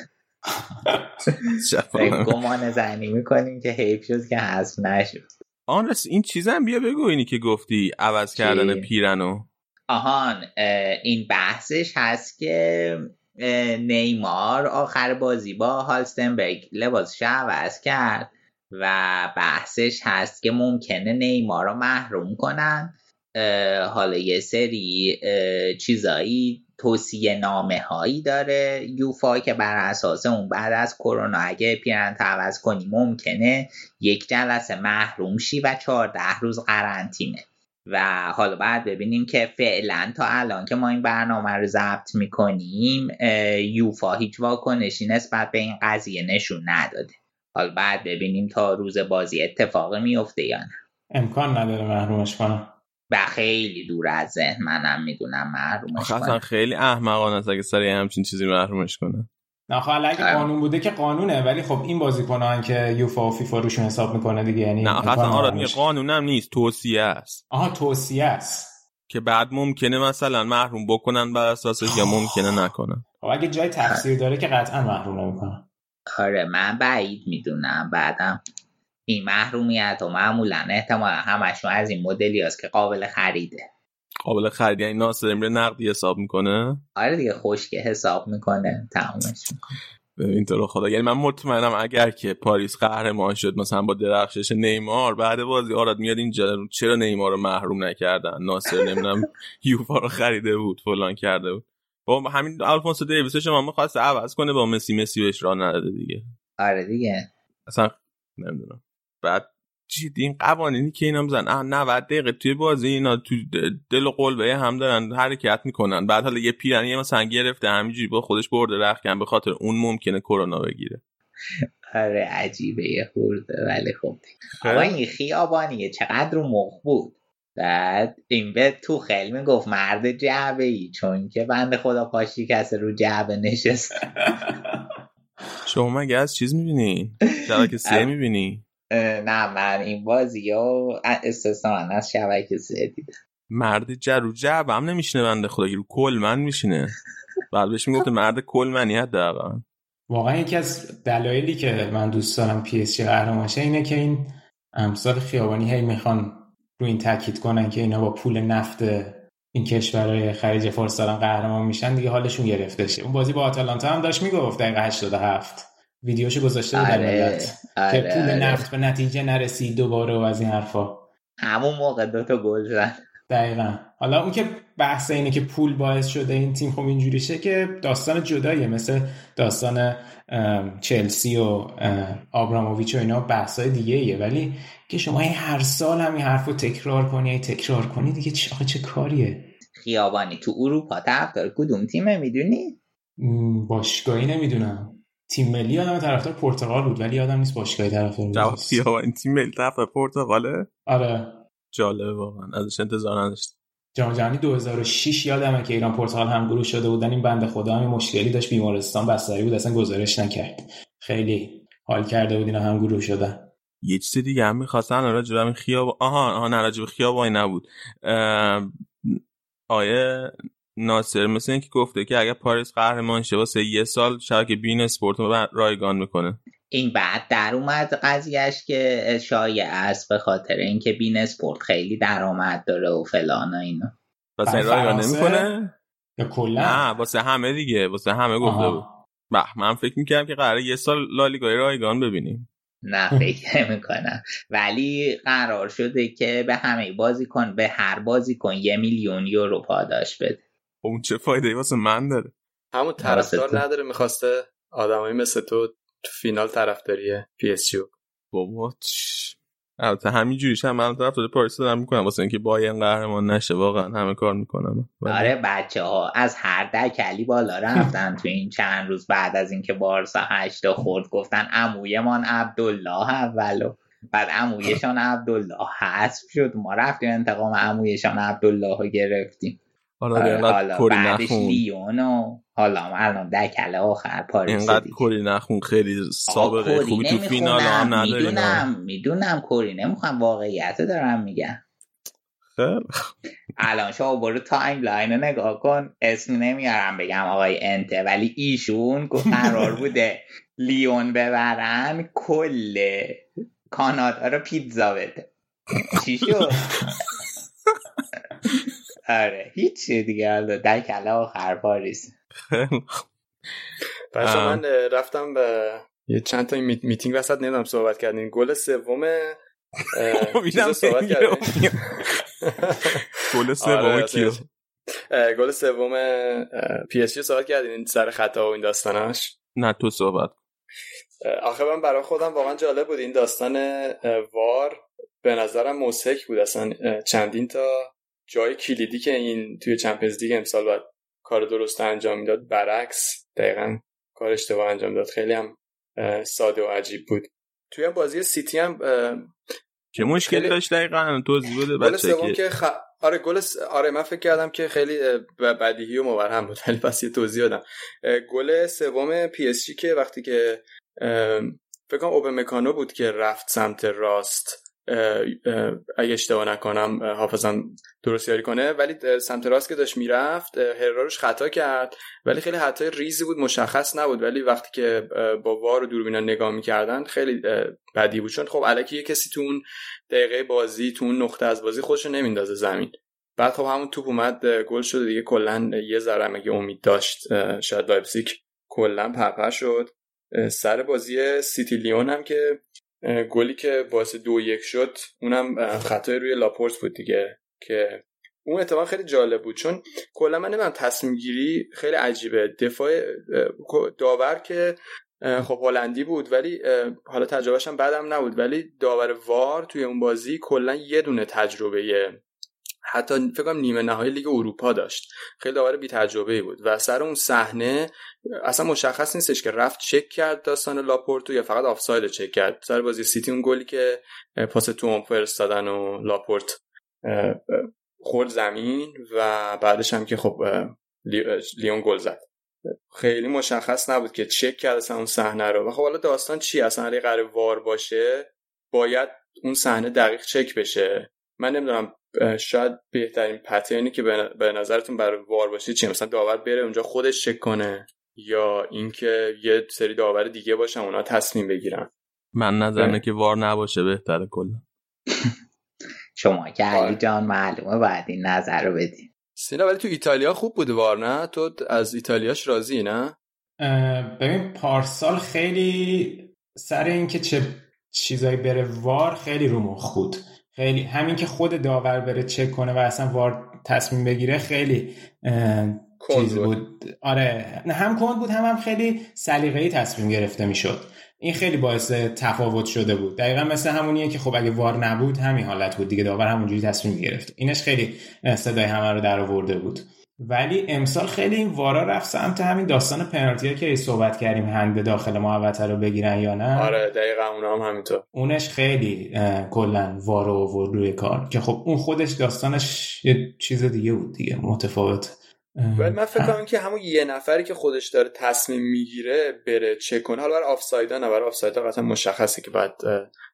[laughs] گمان زنی می‌کنیم که حیف شد که حذف نشد. آن این چیزم بیا بگو اینی که گفتی عوض کردن پیرنو آهان این بحثش هست که نیمار آخر بازی با هالستنبرگ لباسش عوض کرد و بحثش هست که ممکنه نیمار رو محروم کنن. حالا یه سری چیزایی توصیه نامه هایی داره. یوفا که بر اساس اون بعد از کرونا اگه پیرن عوض کنی ممکنه یک جلسه محروم شی و چهارده روز قرنطینه. و حالا بعد ببینیم که فعلا تا الان که ما این برنامه رو ضبط می‌کنیم یوفا هیچ واکنشی نسبت به این قضیه نشون نداده. حالا بعد ببینیم تا روز بازی اتفاق میفته یا نه. امکان نداره محرومش کنم و خیلی دور از ذهن منم می‌دونم محرومش کنم خیلی احمقانه است اگه سری همچین چیزی محرومش کنه. نه اگه آره. قانون بوده که قانونه ولی خب این بازیکنان که یوفا و فیفا روشون حساب می‌کنه دیگه یعنی نه اصلا آره میگه قانون هم نیست توصیه است. آها توصیه است. که بعد ممکنه مثلا محروم بکنن بر اساسش یا ممکنه نکنن. خب اگه جای تفسیر داره که قطعا محروم نمی‌کنن آره من بعید می‌دونم بعدم این محرومیت و معمولا احتمالا همشون از این مدلی هست که قابل خریده. قابل خرید یعنی ناصر امره نقدی حساب می‌کنه؟ آره دیگه خوشگه حساب می‌کنه تمامش می‌کنه. طور خدا یعنی من مطمئنم اگر که پاریس قهرمان شد مثلا با درخشش نیمار بعد بازی آراد میاد اینجا چرا نیمار رو محروم نکردن؟ ناصر نمی‌دونم [laughs] یوفا رو خریده بود فلان کرده بود. با همین آلفونسو دیویس شما می‌خواست عوض کنه با مسی مسی بهش راه نداده دیگه. آره دیگه. اصلا نمی‌دونم. بعد جدی این قوانینی که اینا میزن 90 دقیقه توی بازی اینا تو دل و قلبه هم دارن حرکت می‌کنن. بعد حالا یه پیرنی یه مثلا گرفته همینجوری با خودش برده رخکن به خاطر اون ممکنه کرونا بگیره. آره عجیبه یه خورده. ولی خب. آقا این خیابانیه چقدر مخ بود. بعد این به تو خیلی می‌گفت مرد جعبه ای چون که بند خدا پاشی کسی رو جعبه نشست [laughs] شما مگه از چیز می‌بینی؟ شبکه سه [laughs] می‌بینی؟ نه من این بازی ها استثنا از شبکه سه دیدم مرد جرو جعب هم نمیشنه بنده خدا رو کل من میشینه. بعد بهش می‌گفته مرد کل منی واقعا واقعا یکی از دلایلی که من دوست دارم پی اس جی قهرمان اینه که این امثال خیابانی هی می‌خوان رو این تاکید کنن که اینا با پول نفت این کشورهای خلیج فارس دارن قهرمان میشن دیگه حالشون گرفته شه. اون بازی با آتالانتا هم داشت می‌گفت دقیقه 87 ویدیوشو گذاشته بود آره، آره، که پول آره. نفت به نتیجه نرسید دوباره و از این حرفا. همون موقع دوتا گل زد. دقیقا. حالا اون که بحث اینه که پول باعث شده این تیم خب اینجوری شه که داستان جداییه. مثل داستان چلسی و آبراموویچ و اینا بحثای دیگه ایه ولی که شما این هر سال هم این حرف رو تکرار کنی تکرار کنی دیگه چه, آخه چه کاریه؟ خیابانی تو اروپا طرفدار کدوم تیمه می‌دونی؟ باشگاهی نمی‌دونم. تیم ملی آدم طرفدار پرتغال بود ولی یادم نیست باشگاهی طرفدار بود جواب خیابانی تیم ملی طرفدار پرتغاله؟ آره. جالبه واقعا. ازش انتظار نداشت جام جهانی 2006 یادمه که ایران پرتغال هم گروه شده بودن. این بنده خدا هم مشکلی داشت. بیمارستان بستری بود اصلا گزارش نکرد. خیلی حال کرده بود اینا هم گروه شدن. یه چیز دیگه هم می‌خواستن راجع به خیاب آها آها نه راجع به خیابانی نبود. آیه ناصر مثل اینکه گفته که اگر پاریس قهرمان شه واسه یه سال شبکه بین اسپورت رو رایگان می‌کنه. این بعد در اومد قضیهش که شایع است به خاطر اینکه بین اسپورت خیلی درآمد داره و فلان و اینا. واسه رایگان نمی‌کنه؟ یا کلا؟ نه واسه همه دیگه واسه همه گفته بود. به من فکر می‌کردم که قراره یه سال لالیگای رایگان ببینیم. نه فکر نمی‌کنم. ولی قرار شده که به همه بازیکن به هر بازیکن یه میلیون یورو پاداش بده. خب اون چه فایده واسه من داره؟ همون طرفدار نداره می‌خواسته آدمایی مثل تو تو فینال طرفداری پی اس جی بابا البته همینجوریش هم من طرفداری پاریس دارم می‌کنم واسه اینکه بایرن قهرمان نشه واقعا همه کار می‌کنم. آره بچه ها از هر دکلی بالا رفتن تو این چند روز بعد از اینکه بارسا هشتا خورد گفتن عمویمان عبدالله اولو بعد عمویشان عبدالله حذف شد. ما رفتیم انتقام عمویشان عبدالله رو گرفتیم. آره حالا کری نخون لیون و حالا الان دکله آخر پاریس اینقدر کری نخون خیلی سابقه خوبی تو فینال هم نداری می‌دونم می‌دونم کری نمی‌خوام واقعیت دارم میگم. الان شما برو تایم لاین رو نگاه کن اسم نمیارم بگم آقای انته ولی ایشون قرار [laughs] بوده لیون ببرن کل کانادا رو پیتزا بده. چی شد؟ [laughs] آره هیچ دیگه در کله آخر پاریس بچه من رفتم به یه چند تا میتینگ وسط نمی‌دونم صحبت کردیم گل سوم [laughs] صحبت کردیم [laughs] گل سوم کیو؟ گل سوم پی اس صحبت کردین سر خطا و این داستاناش؟ نه تو صحبت آخه من برای خودم واقعا جالب بود این داستان VAR. به نظرم مضحک بود اصلا چندین تا جای کلیدی که این توی چمپیونز لیگ امسال باید کار درست انجام می‌داد برعکس دقیقا کار اشتباه انجام داد. خیلی هم ساده و عجیب بود. توی بازی سیتی هم چه مشکلی داشت دقیقا توضیح بده بچه که خ... آره گل آره من فکر کردم که خیلی بدیهی و مبرهن بود ولی پس یه توضیح دادم گل سوم PSG که وقتی که فکر کنم مکانو بود که رفت سمت راست. اگه اشتباه نکنم حافظم درست یاری کنه. ولی سمت راست که داشت می‌رفت هررا روش خطا کرد. ولی خیلی خطای ریزی بود مشخص نبود. ولی وقتی که با VAR و دوربینا نگاه می‌کردن خیلی بدیهی بود. چون خب الکی یه کسی تو اون دقیقه بازی تو اون نقطه از بازی خودشو نمیندازه زمین. بعد خب همون توپ اومد گل شد دیگه کلا یه ذره مگه امید داشت شاید لایپزیگ کلا پرپر شد. سر بازی سیتی لیون هم که گلی که باعث دو یک شد اونم خطای روی لاپورت بود دیگه که اون اتفاق خیلی جالب بود. چون کلا من نمی‌دونم تصمیم گیری خیلی عجیبه. دفاع داور که خب هلندی بود ولی حالا تجربهش هم بعدم نبود ولی داور VAR توی اون بازی کلا یه دونه تجربه حتی فکر کنم نیمه نهایی لیگ اروپا داشت. خیلی داور بی تجربه بود. و سر اون صحنه اصلا مشخص نیستش که رفت چک کرد داستان لاپورتو یا فقط آفساید چک کرد. سر بازی سیتی اون گلی که پاس تو فرستادن و لاپورت خورد زمین و بعدش هم که خب لیون گل زد. خیلی مشخص نبود که چک کرد اصلا اون صحنه رو. و خب حالا داستان چی اصلا اگه قرار وار باشه باید اون صحنه دقیق چک بشه. من نمی‌دونم شاید بهترین پترنی که به نظرتون برای وار باشه چیه؟ مثلا داور بره اونجا خودش چک کنه یا اینکه یه سری داور دیگه باشن اونا تصمیم بگیرن. من نظرمه که وار نباشه بهتره کلا. [laughs] شما که علی جان معلومه باید این نظر رو بدین سینا ولی تو ایتالیا خوب بود وار نه؟ تو از ایتالیاش راضی نه؟ ببین پارسال خیلی سر اینکه چه چیزایی بره وار خیلی رو مخ خود خیلی همین که خود داور بره چک کنه و اصلا وار تصمیم بگیره خیلی چیز بود. آره نه هم کند بود هم هم خیلی سلیقه‌ای تصمیم گرفته می‌شد. این خیلی باعث تفاوت شده بود. دقیقا مثل همونیه که خب اگه وار نبود همین حالت بود. دیگه داور همونجوری تصمیم گرفت. اینش خیلی صدای همه رو در آورده بود. ولی امسال خیلی این وارا رفت سمت همین داستان پنالتی که صحبت کردیم هند داخل محوطه رو بگیرن یا نه. آره دقیقا اونا هم همینطور. اونش خیلی کلا وارو و روی کار که خب اون خودش داستانش یه چیز دیگه بود دیگه متفاوت. ولی من فکر کنم که همون یه نفری که خودش داره تصمیم می‌گیره بره چک کنه. حالا برای آفسایدا نه برای آفسایدا قطعا مشخصه که باید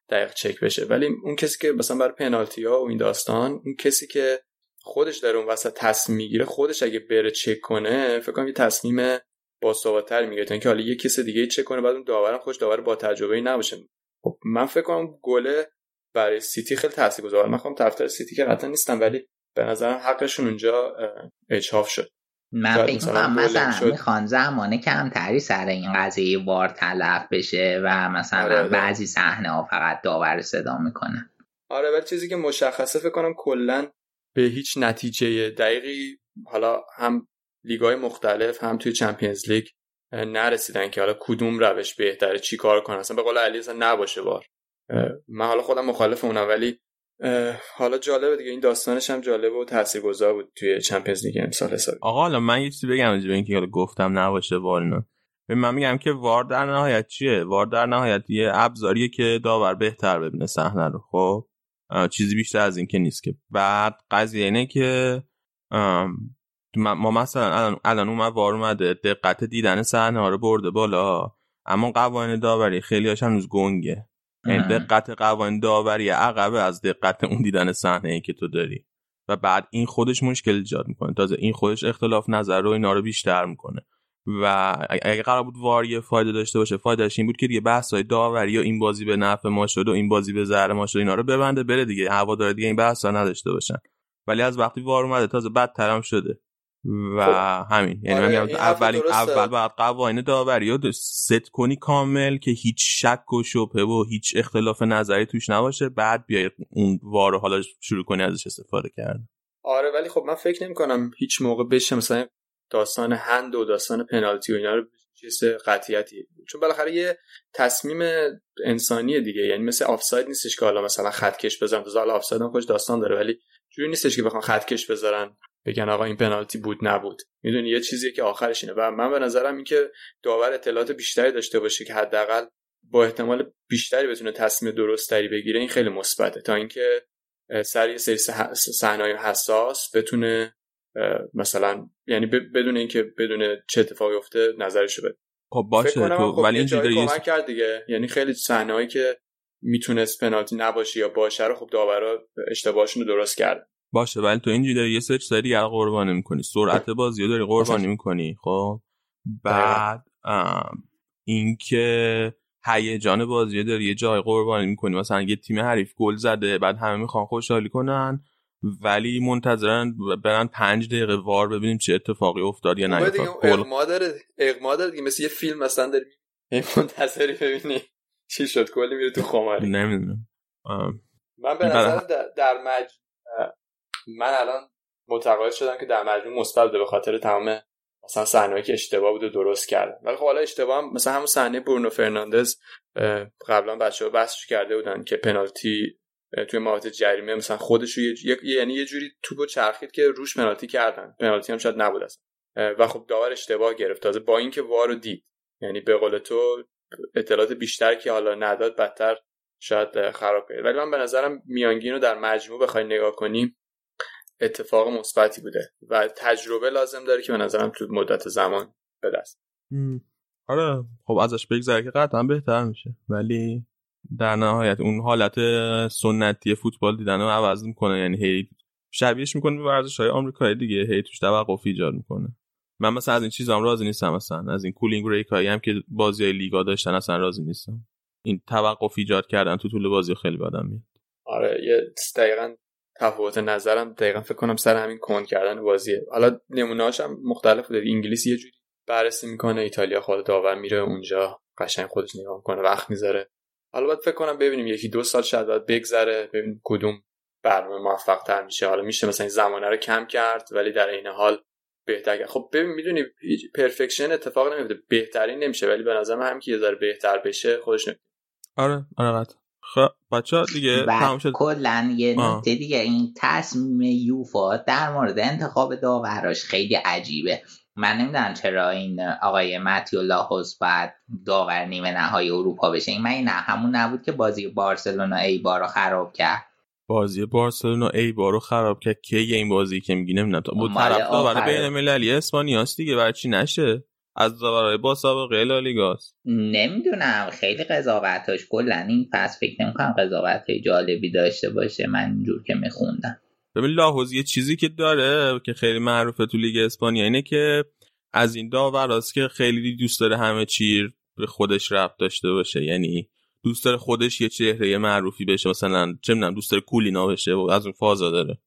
دقیق چک بشه. ولی اون کسی که مثلا برای پنالتی ها و این داستان اون کسی که خودش داره اون وسط تصمیم می‌گیره خودش اگه بره چک کنه فکر کنم یه تصمیم باثباتتر می‌گیره تا اینکه حالا یه کسی دیگه چک کنه بعد اون داورم خوش داور با تجربه نباشه. خب من فکر کنم گله برای سیتی خیلی تاثیرگذار. من خودم طرفدار سیتی که قطعا نیستم ولی به نظرم حقشون اونجا اجحاف شد. من فکر می‌کنم مثلا می‌خوان زمان کمتری سر این قضیه وار تلف بشه و مثلا آره, آره. بعضی صحنه ها فقط داور صدا می‌کنن. آره ولی چیزی که مشخصه فکر کنم کلا به هیچ نتیجه دقیقی حالا هم لیگای مختلف هم توی چمپیونز لیگ نرسیدن که حالا کدوم روش بهتره چی کار کنن. اصلا به قول علی اصلا نباشه بار. من حالا خودم مخالف اونم ولی حالا جالبه دیگه این داستانش هم جالب و تاثیرگذار بود توی چمپیونز لیگ امسال حسابی. آقا حالا من یه چیزی بگم به اینکه حالا گفتم نباشه وار اینا. من میگم که وار در نهایت چیه؟ وار در نهایت یه ابزاریه که داور بهتر ببینه صحنه رو خب؟ چیزی بیشتر از این که نیست که بعد قضیه اینه که ما مثلا الان الان اومد وار اومده دقت دیدن صحنه ها رو برده بالا. اما قوانین داوری خیلی هاش هنوز گنگه. یعنی دقت قوانین داوری عقبه از دقت اون دیدن صحنه ای که تو داری. و بعد این خودش مشکل ایجاد می‌کنه. تازه این خودش اختلاف نظر رو اینا رو بیشتر می‌کنه. و اگه قرار بود واری فایده داشته باشه فایدهش این بود که دیگه بحث های داوری و این بازی به نفع ما شد و این بازی به ضرر ما شد اینا رو ببنده بره دیگه. هوا داره دیگه این بحث ها نداشته باشن. ولی از وقتی وار اومده تازه بدترم شده. و خب. همین. یعنی آره من اول اول بعد قوانین داوری رو ست کنی کامل که هیچ شک و شبهه و هیچ اختلاف نظری توش نباشه. بعد بیای اون وارو حالا شروع کنی ازش استفاده کردن. آره ولی خب من فکر نمی کنم هیچ موقع بشه مثلا داستان هند و داستان پنالتی و اینا رو چیز قطعیتی. چون بالاخره یه تصمیم انسانیه دیگه. یعنی مثل آفساید نیستش که حالا مثلا خط کش بزنن. تو حالا آفساید هم خوش داستان داره ولی جوری نیستش که بخوان خط کش بذارن بگن آقا این پنالتی بود نبود. می‌دونی یه چیزیه که آخرش اینه. و من به نظرم این که داور اطلاعات بیشتری داشته باشه که حداقل با احتمال بیشتری بتونه تصمیم درستری بگیره این خیلی مثبته. تا اینکه سر یه سری صحنه‌های حساس بتونه مثلا یعنی بدون اینکه بدون چه اتفاقی افته نظرشو بده خب باشه تو خب ولی اینجوری کمک کرد دیگه. یعنی خیلی صحنه‌ای که می‌تونست پنالتی نباشه یا باشه رو خب داورا اشتباهشون رو درست کرد. باشه ولی تو اینجوری داری یه سری سری دیگه قربانی می‌کنی. سرعت بازی رو داری قربانی می‌کنی خب. بعد اینکه هیجان بازی داری یه جای قربانی می‌کنی. مثلا یه تیم حریف گل زده بعد همه می‌خوان خوشحالی کنن. ولی منتظرن برن پنج دقیقه وار ببینیم چه اتفاقی افتاد یا نه. اقما داره اقما داره دیگه. مثل یه فیلم مثلا داری [laughs] منتظری ببینی چی شد. کلی میره تو خماری. نمی‌دونم. من به نظر در مج من الان متقاعد شدم که در مجموع مثبت به خاطر تمام مثلا صحنه‌ای که اشتباه بود و درست کردن ولی خب حالا اشتباه هم مثلا همون صحنه برونو فرناندز قبلا بچه‌ها بحثش کرده بودن که پنالتی توی محوطه جریمه مثلا خودش یه یعنی یه جوری توپو چرخید که روش پنالتی کردن. پنالتی هم شاید نبود اصلا. و خب داور اشتباه گرفت. تازه با اینکه وارو دید. یعنی به قول تو اطلاعات بیشتر که حالا نداد بدتر شاید خراب کرد. ولی من به نظرم میانگین رو در مجموع بخوای نگاه کنیم اتفاق مثبتی بوده و تجربه لازم داره که به نظرم تو مدت زمان به دست. آره خب ازش بگذره که قطعا بهتر میشه. ولی در نهایت اون حالت سنتی فوتبال دیدن رو عوض می‌کنه. یعنی هی شبیهش می‌کنه به ورزش های آمریکایی دیگه. هی توش توقف ایجاد می‌کنه. من مثلا از این چیزام راضی نیستم مثلا از این کولینگ ریک هایی هم که بازی های لیگا داشتن اصلا راضی نیستم. این توقف ایجاد کردن تو طول بازی خیلی بدم میاد. آره یه دقیقا تفاوت نظرم. دقیقا فکر کنم سر همین کن کردن بازیه. حالا نمونه‌هاش هم مختلف بوده. انگلیس یه جوری بررسی می‌کنه. ایتالیا خود داور میره اونجا. قشنگ خودش نگاه می‌کنه. وقت می‌ذاره. حالا باید فکر کنم ببینیم یکی دو سال شاید باید بگذره ببینیم کدوم برنامه موفق تر میشه. حالا میشه مثلا این زمانه رو کم کرد ولی در این حال بهتر خب ببین می‌دونی پرفکشن اتفاق نمیفته بهترین نمیشه ولی به نظر هم که یه ذره بهتر بشه خودش نمیشه آره آره خب بچه دیگه تمام شد. کلا یه نکته دیگه این تصمیم یوفا در مورد انتخاب داوراش خیلی عجیبه. من نمی‌دونم چرا این آقای متیو لاهوس بعد داور نیمه نهایی اروپا بشه. این من این همون نبود که بازی بارسلونا ای بارو خراب کرد. بازی بارسلونا ای بارو خراب کرد. کی این بازی که میگی نمی‌دونم. تو طرف داور بین المللی اسپانیاست دیگه برای چی نشه؟ از داورای با سابقه لالیگاست نمی‌دونم خیلی قضاوتاش کلا این پس فکر نمی‌کنم قضاوت جالبی داشته باشه. من اینجور که میخوندم. ببین لاحوز یه چیزی که داره که خیلی معروفه تو لیگ اسپانیا اینه که از این داوراست که خیلی دوست داره همه چی به خودش ربط داشته باشه. یعنی دوست داره خودش یه چهره معروفی بشه. مثلا چه می‌دونم دوست داره کولینا بشه و از اون فازا داره.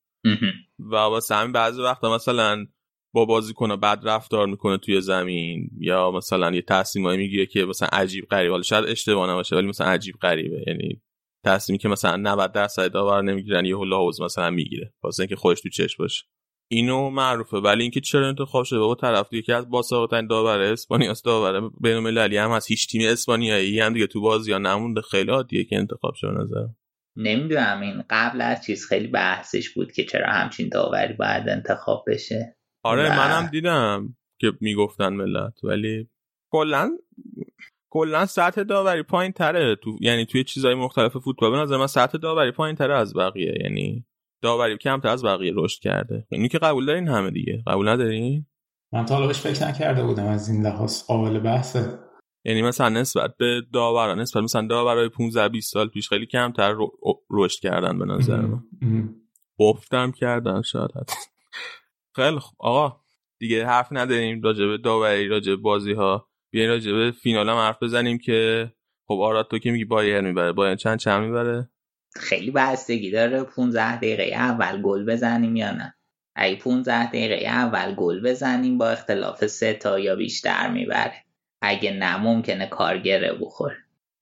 و واسه همین بعضی وقتا مثلا با بازیکن بد رفتار می‌کنه توی زمین یا مثلا یه تصمیمایی می‌گیره که مثلا عجیب غریبه حالا شاید اشتباه نباشه ولی مثلا عجیب غریبه. یعنی تصمیمی که مثلا 90 درصد داور نمی‌گیرن یه حوز مثلا می‌گیره. واسه اینکه خودش تو چش باشه. اینو معروفه. ولی اینکه چرا انتخاب شده؟ بابا طرف یکی از باساقترین داور اسپانیا است داور بین المللی هم از هیچ تیم اسپانیایی هم دیگه تو بازی ها نمونده. خیلی عادیه که انتخاب شده نظر نمی‌دونم. این قبل از چیز خیلی بحثش بود که چرا همچین داوری باید انتخاب بشه. آره منم دیدم که می‌گفتن ملت. ولی کلا کلا سطح داوری پایین تره تو یعنی توی چیزهای مختلف فوتبال. به نظر من سطح داوری پایین تره از بقیه. یعنی داوری کمتر از بقیه رشد کرده. اینی که قبول دارین همه دیگه. قبول ندارین؟ من تا بهش فکر نکرده بودم از این لحاظ قابل بحثه. یعنی مثلا نسبت به داوران نسبت مثلا داورای 15 20 سال پیش خیلی کمتر رشد کردن به نظر من. گفتم کردن شاید. خیلی خب آقا دیگه حرف نداریم راجع به داوری راجع بازی ها بیاین راجع به فینال هم حرف بزنیم که خب آراد تو که میگی بایر می‌بره. بایر چند چند می‌بره؟ خیلی بستگی داره. 15 دقیقه اول گل بزنیم یا نه؟ اگه 15 دقیقه اول گل بزنیم با اختلاف سه تا یا بیشتر می‌بره. اگه نه ممکنه کارگره بخور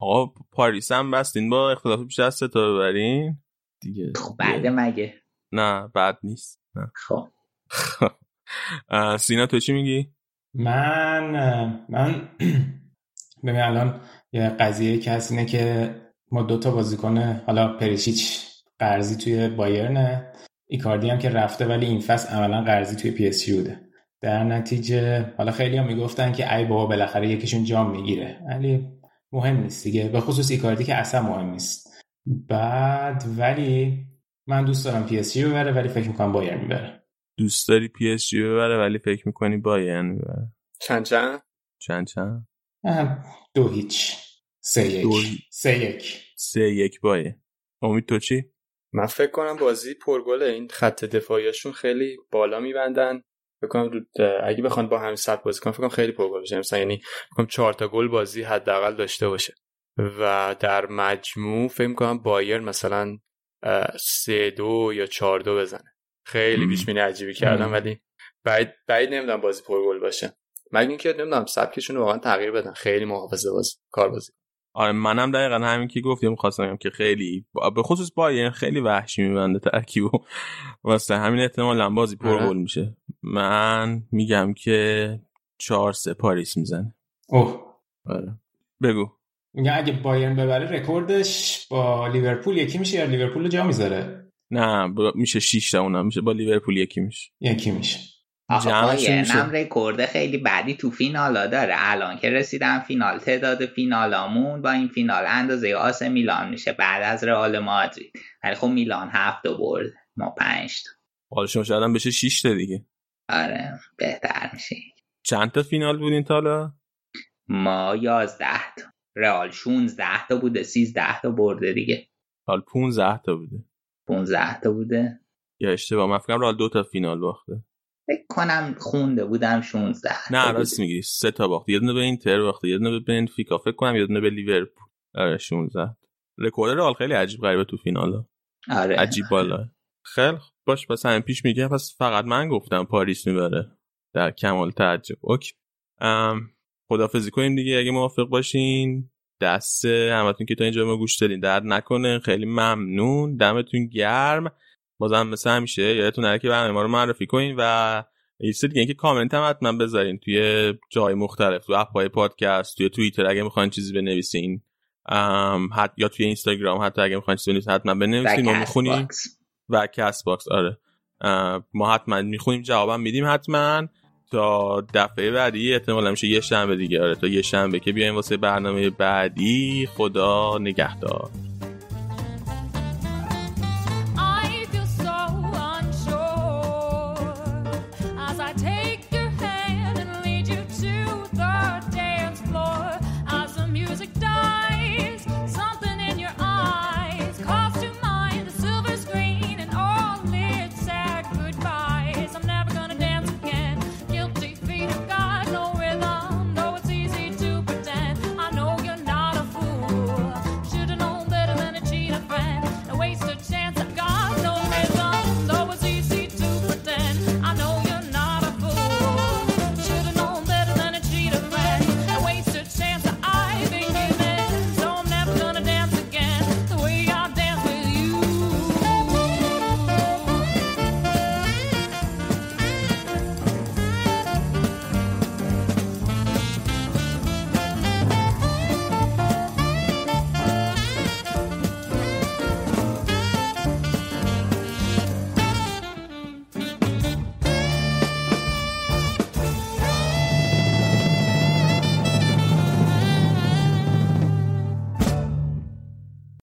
آقا پاریس هم بستین با اختلاف بیشتر از سه تا ببرین. دیگه خب بعد مگه؟ نه بعد نیست. خب. [laughs] سینا تو چی میگی؟ من من [clears throat] ببین الان یه قضیه هست اینه که ما دوتا بازیکن حالا پریشیچ قرضی توی بایرنه ایکاردی هم که رفته ولی این فصل عملا قرضی توی پی اس بوده. در نتیجه حالا خیلی هم می‌گفتن که ای بابا بالاخره یکیشون جام می‌گیره ولی مهم نیست دیگه. به خصوص ایکاردی که اصلا مهم نیست. بعد ولی من دوست دارم PSG ببره ولی فکر می‌کنم بایرن می‌بره دوست داری PSG ببره ولی فکر می‌کنی بایرن می‌بره چند چند؟ چند چند؟ دو هیچ. سه یک. دو... سه یک. سه یک بایرن. امید تو چی؟ من فکر کنم بازی پرگل این خط دفاعیشون خیلی بالا میبندن. فکر کنم اگه بخوان با همین سطح بازی کنن فکر کنم خیلی پرگل بشه. مثلا یعنی فکر کنم 4 تا گل بازی حداقل داشته باشه. و در مجموع فکر کنم بایر مثلا سه دو یا چهار دو بزنه. خیلی پیش بینی عجیبی کردم ولی بعید بعید نمی‌دونم بازی پرگل باشه. مگه اینکه نمی‌دونم سبکشون واقعا تغییر بدن. خیلی محافظه باز کار بازی آره منم دقیقا همین که گفتیم خواستم که خیلی به خصوص بایر خیلی وحشی میبنده ترکیبو. واسه همین احتمالا بازی پر گل میشه. من میگم که چهار سه پاریس می‌زنه. اوه. آره. بگو. میگم اگه بایرن ببره رکوردش با لیورپول یکی میشه یا لیورپول جا می‌ذاره؟ نه میشه 6 تا اونم میشه با لیورپول یکی میشه. یکی میشه. هم رکورد خیلی بدی تو فینالا داره. الان که رسیدم فینال تعداد فینالامون با این فینال اندازه آس میلان میشه بعد از رئال مادرید. ولی خب میلان هفت برد ما پنج تا. حالا شما شاید بشه 6 تا دیگه. آره بهتر میشه. چند تا فینال بودین تا ما 11 تا. رئال 16 تا بوده 13 تا برده دیگه. حال 15 تا بوده. 15 تا بوده. یا اشتباه من فکرم رئال دو تا فینال باخته. فکر کنم خونده بودم 16 نه راست میگی سه تا باخت. یه دونه به اینتر باخته یه دونه به بنفیکا فکر کنم یه دونه به لیورپول. آره 16 رکورد رئال خیلی عجیب غریبه تو فینالا. آره. عجیب بالا. خیلی باش پس همین پیش میگه پس فقط من گفتم پاریس می‌بره. در کمال تعجب. okay. ام خدافظی کنیم دیگه اگه موافق باشین. دست همتون که تا اینجا ما گوش دادین درد نکنه. خیلی ممنون. دمتون گرم. بازم مثل همیشه یادتون نره که برنامه ما رو معرفی کنین و یه دیگه اینکه کامنت هم حتما بذارین توی جای مختلف تو اپ های پادکست توی توییتر اگه می‌خواین چیزی بنویسین حت یا توی اینستاگرام حتی اگه می‌خواین چیزی بنویسین حتما بنویسین. ما می‌خونیم و Castbox آره ما حتما می‌خونیم جوابم میدیم حتما. تا دفعه بعدی احتمالا میشه یه شنبه دیگه. آره تا یه شنبه که بیایم واسه برنامه بعدی خدا نگهدار.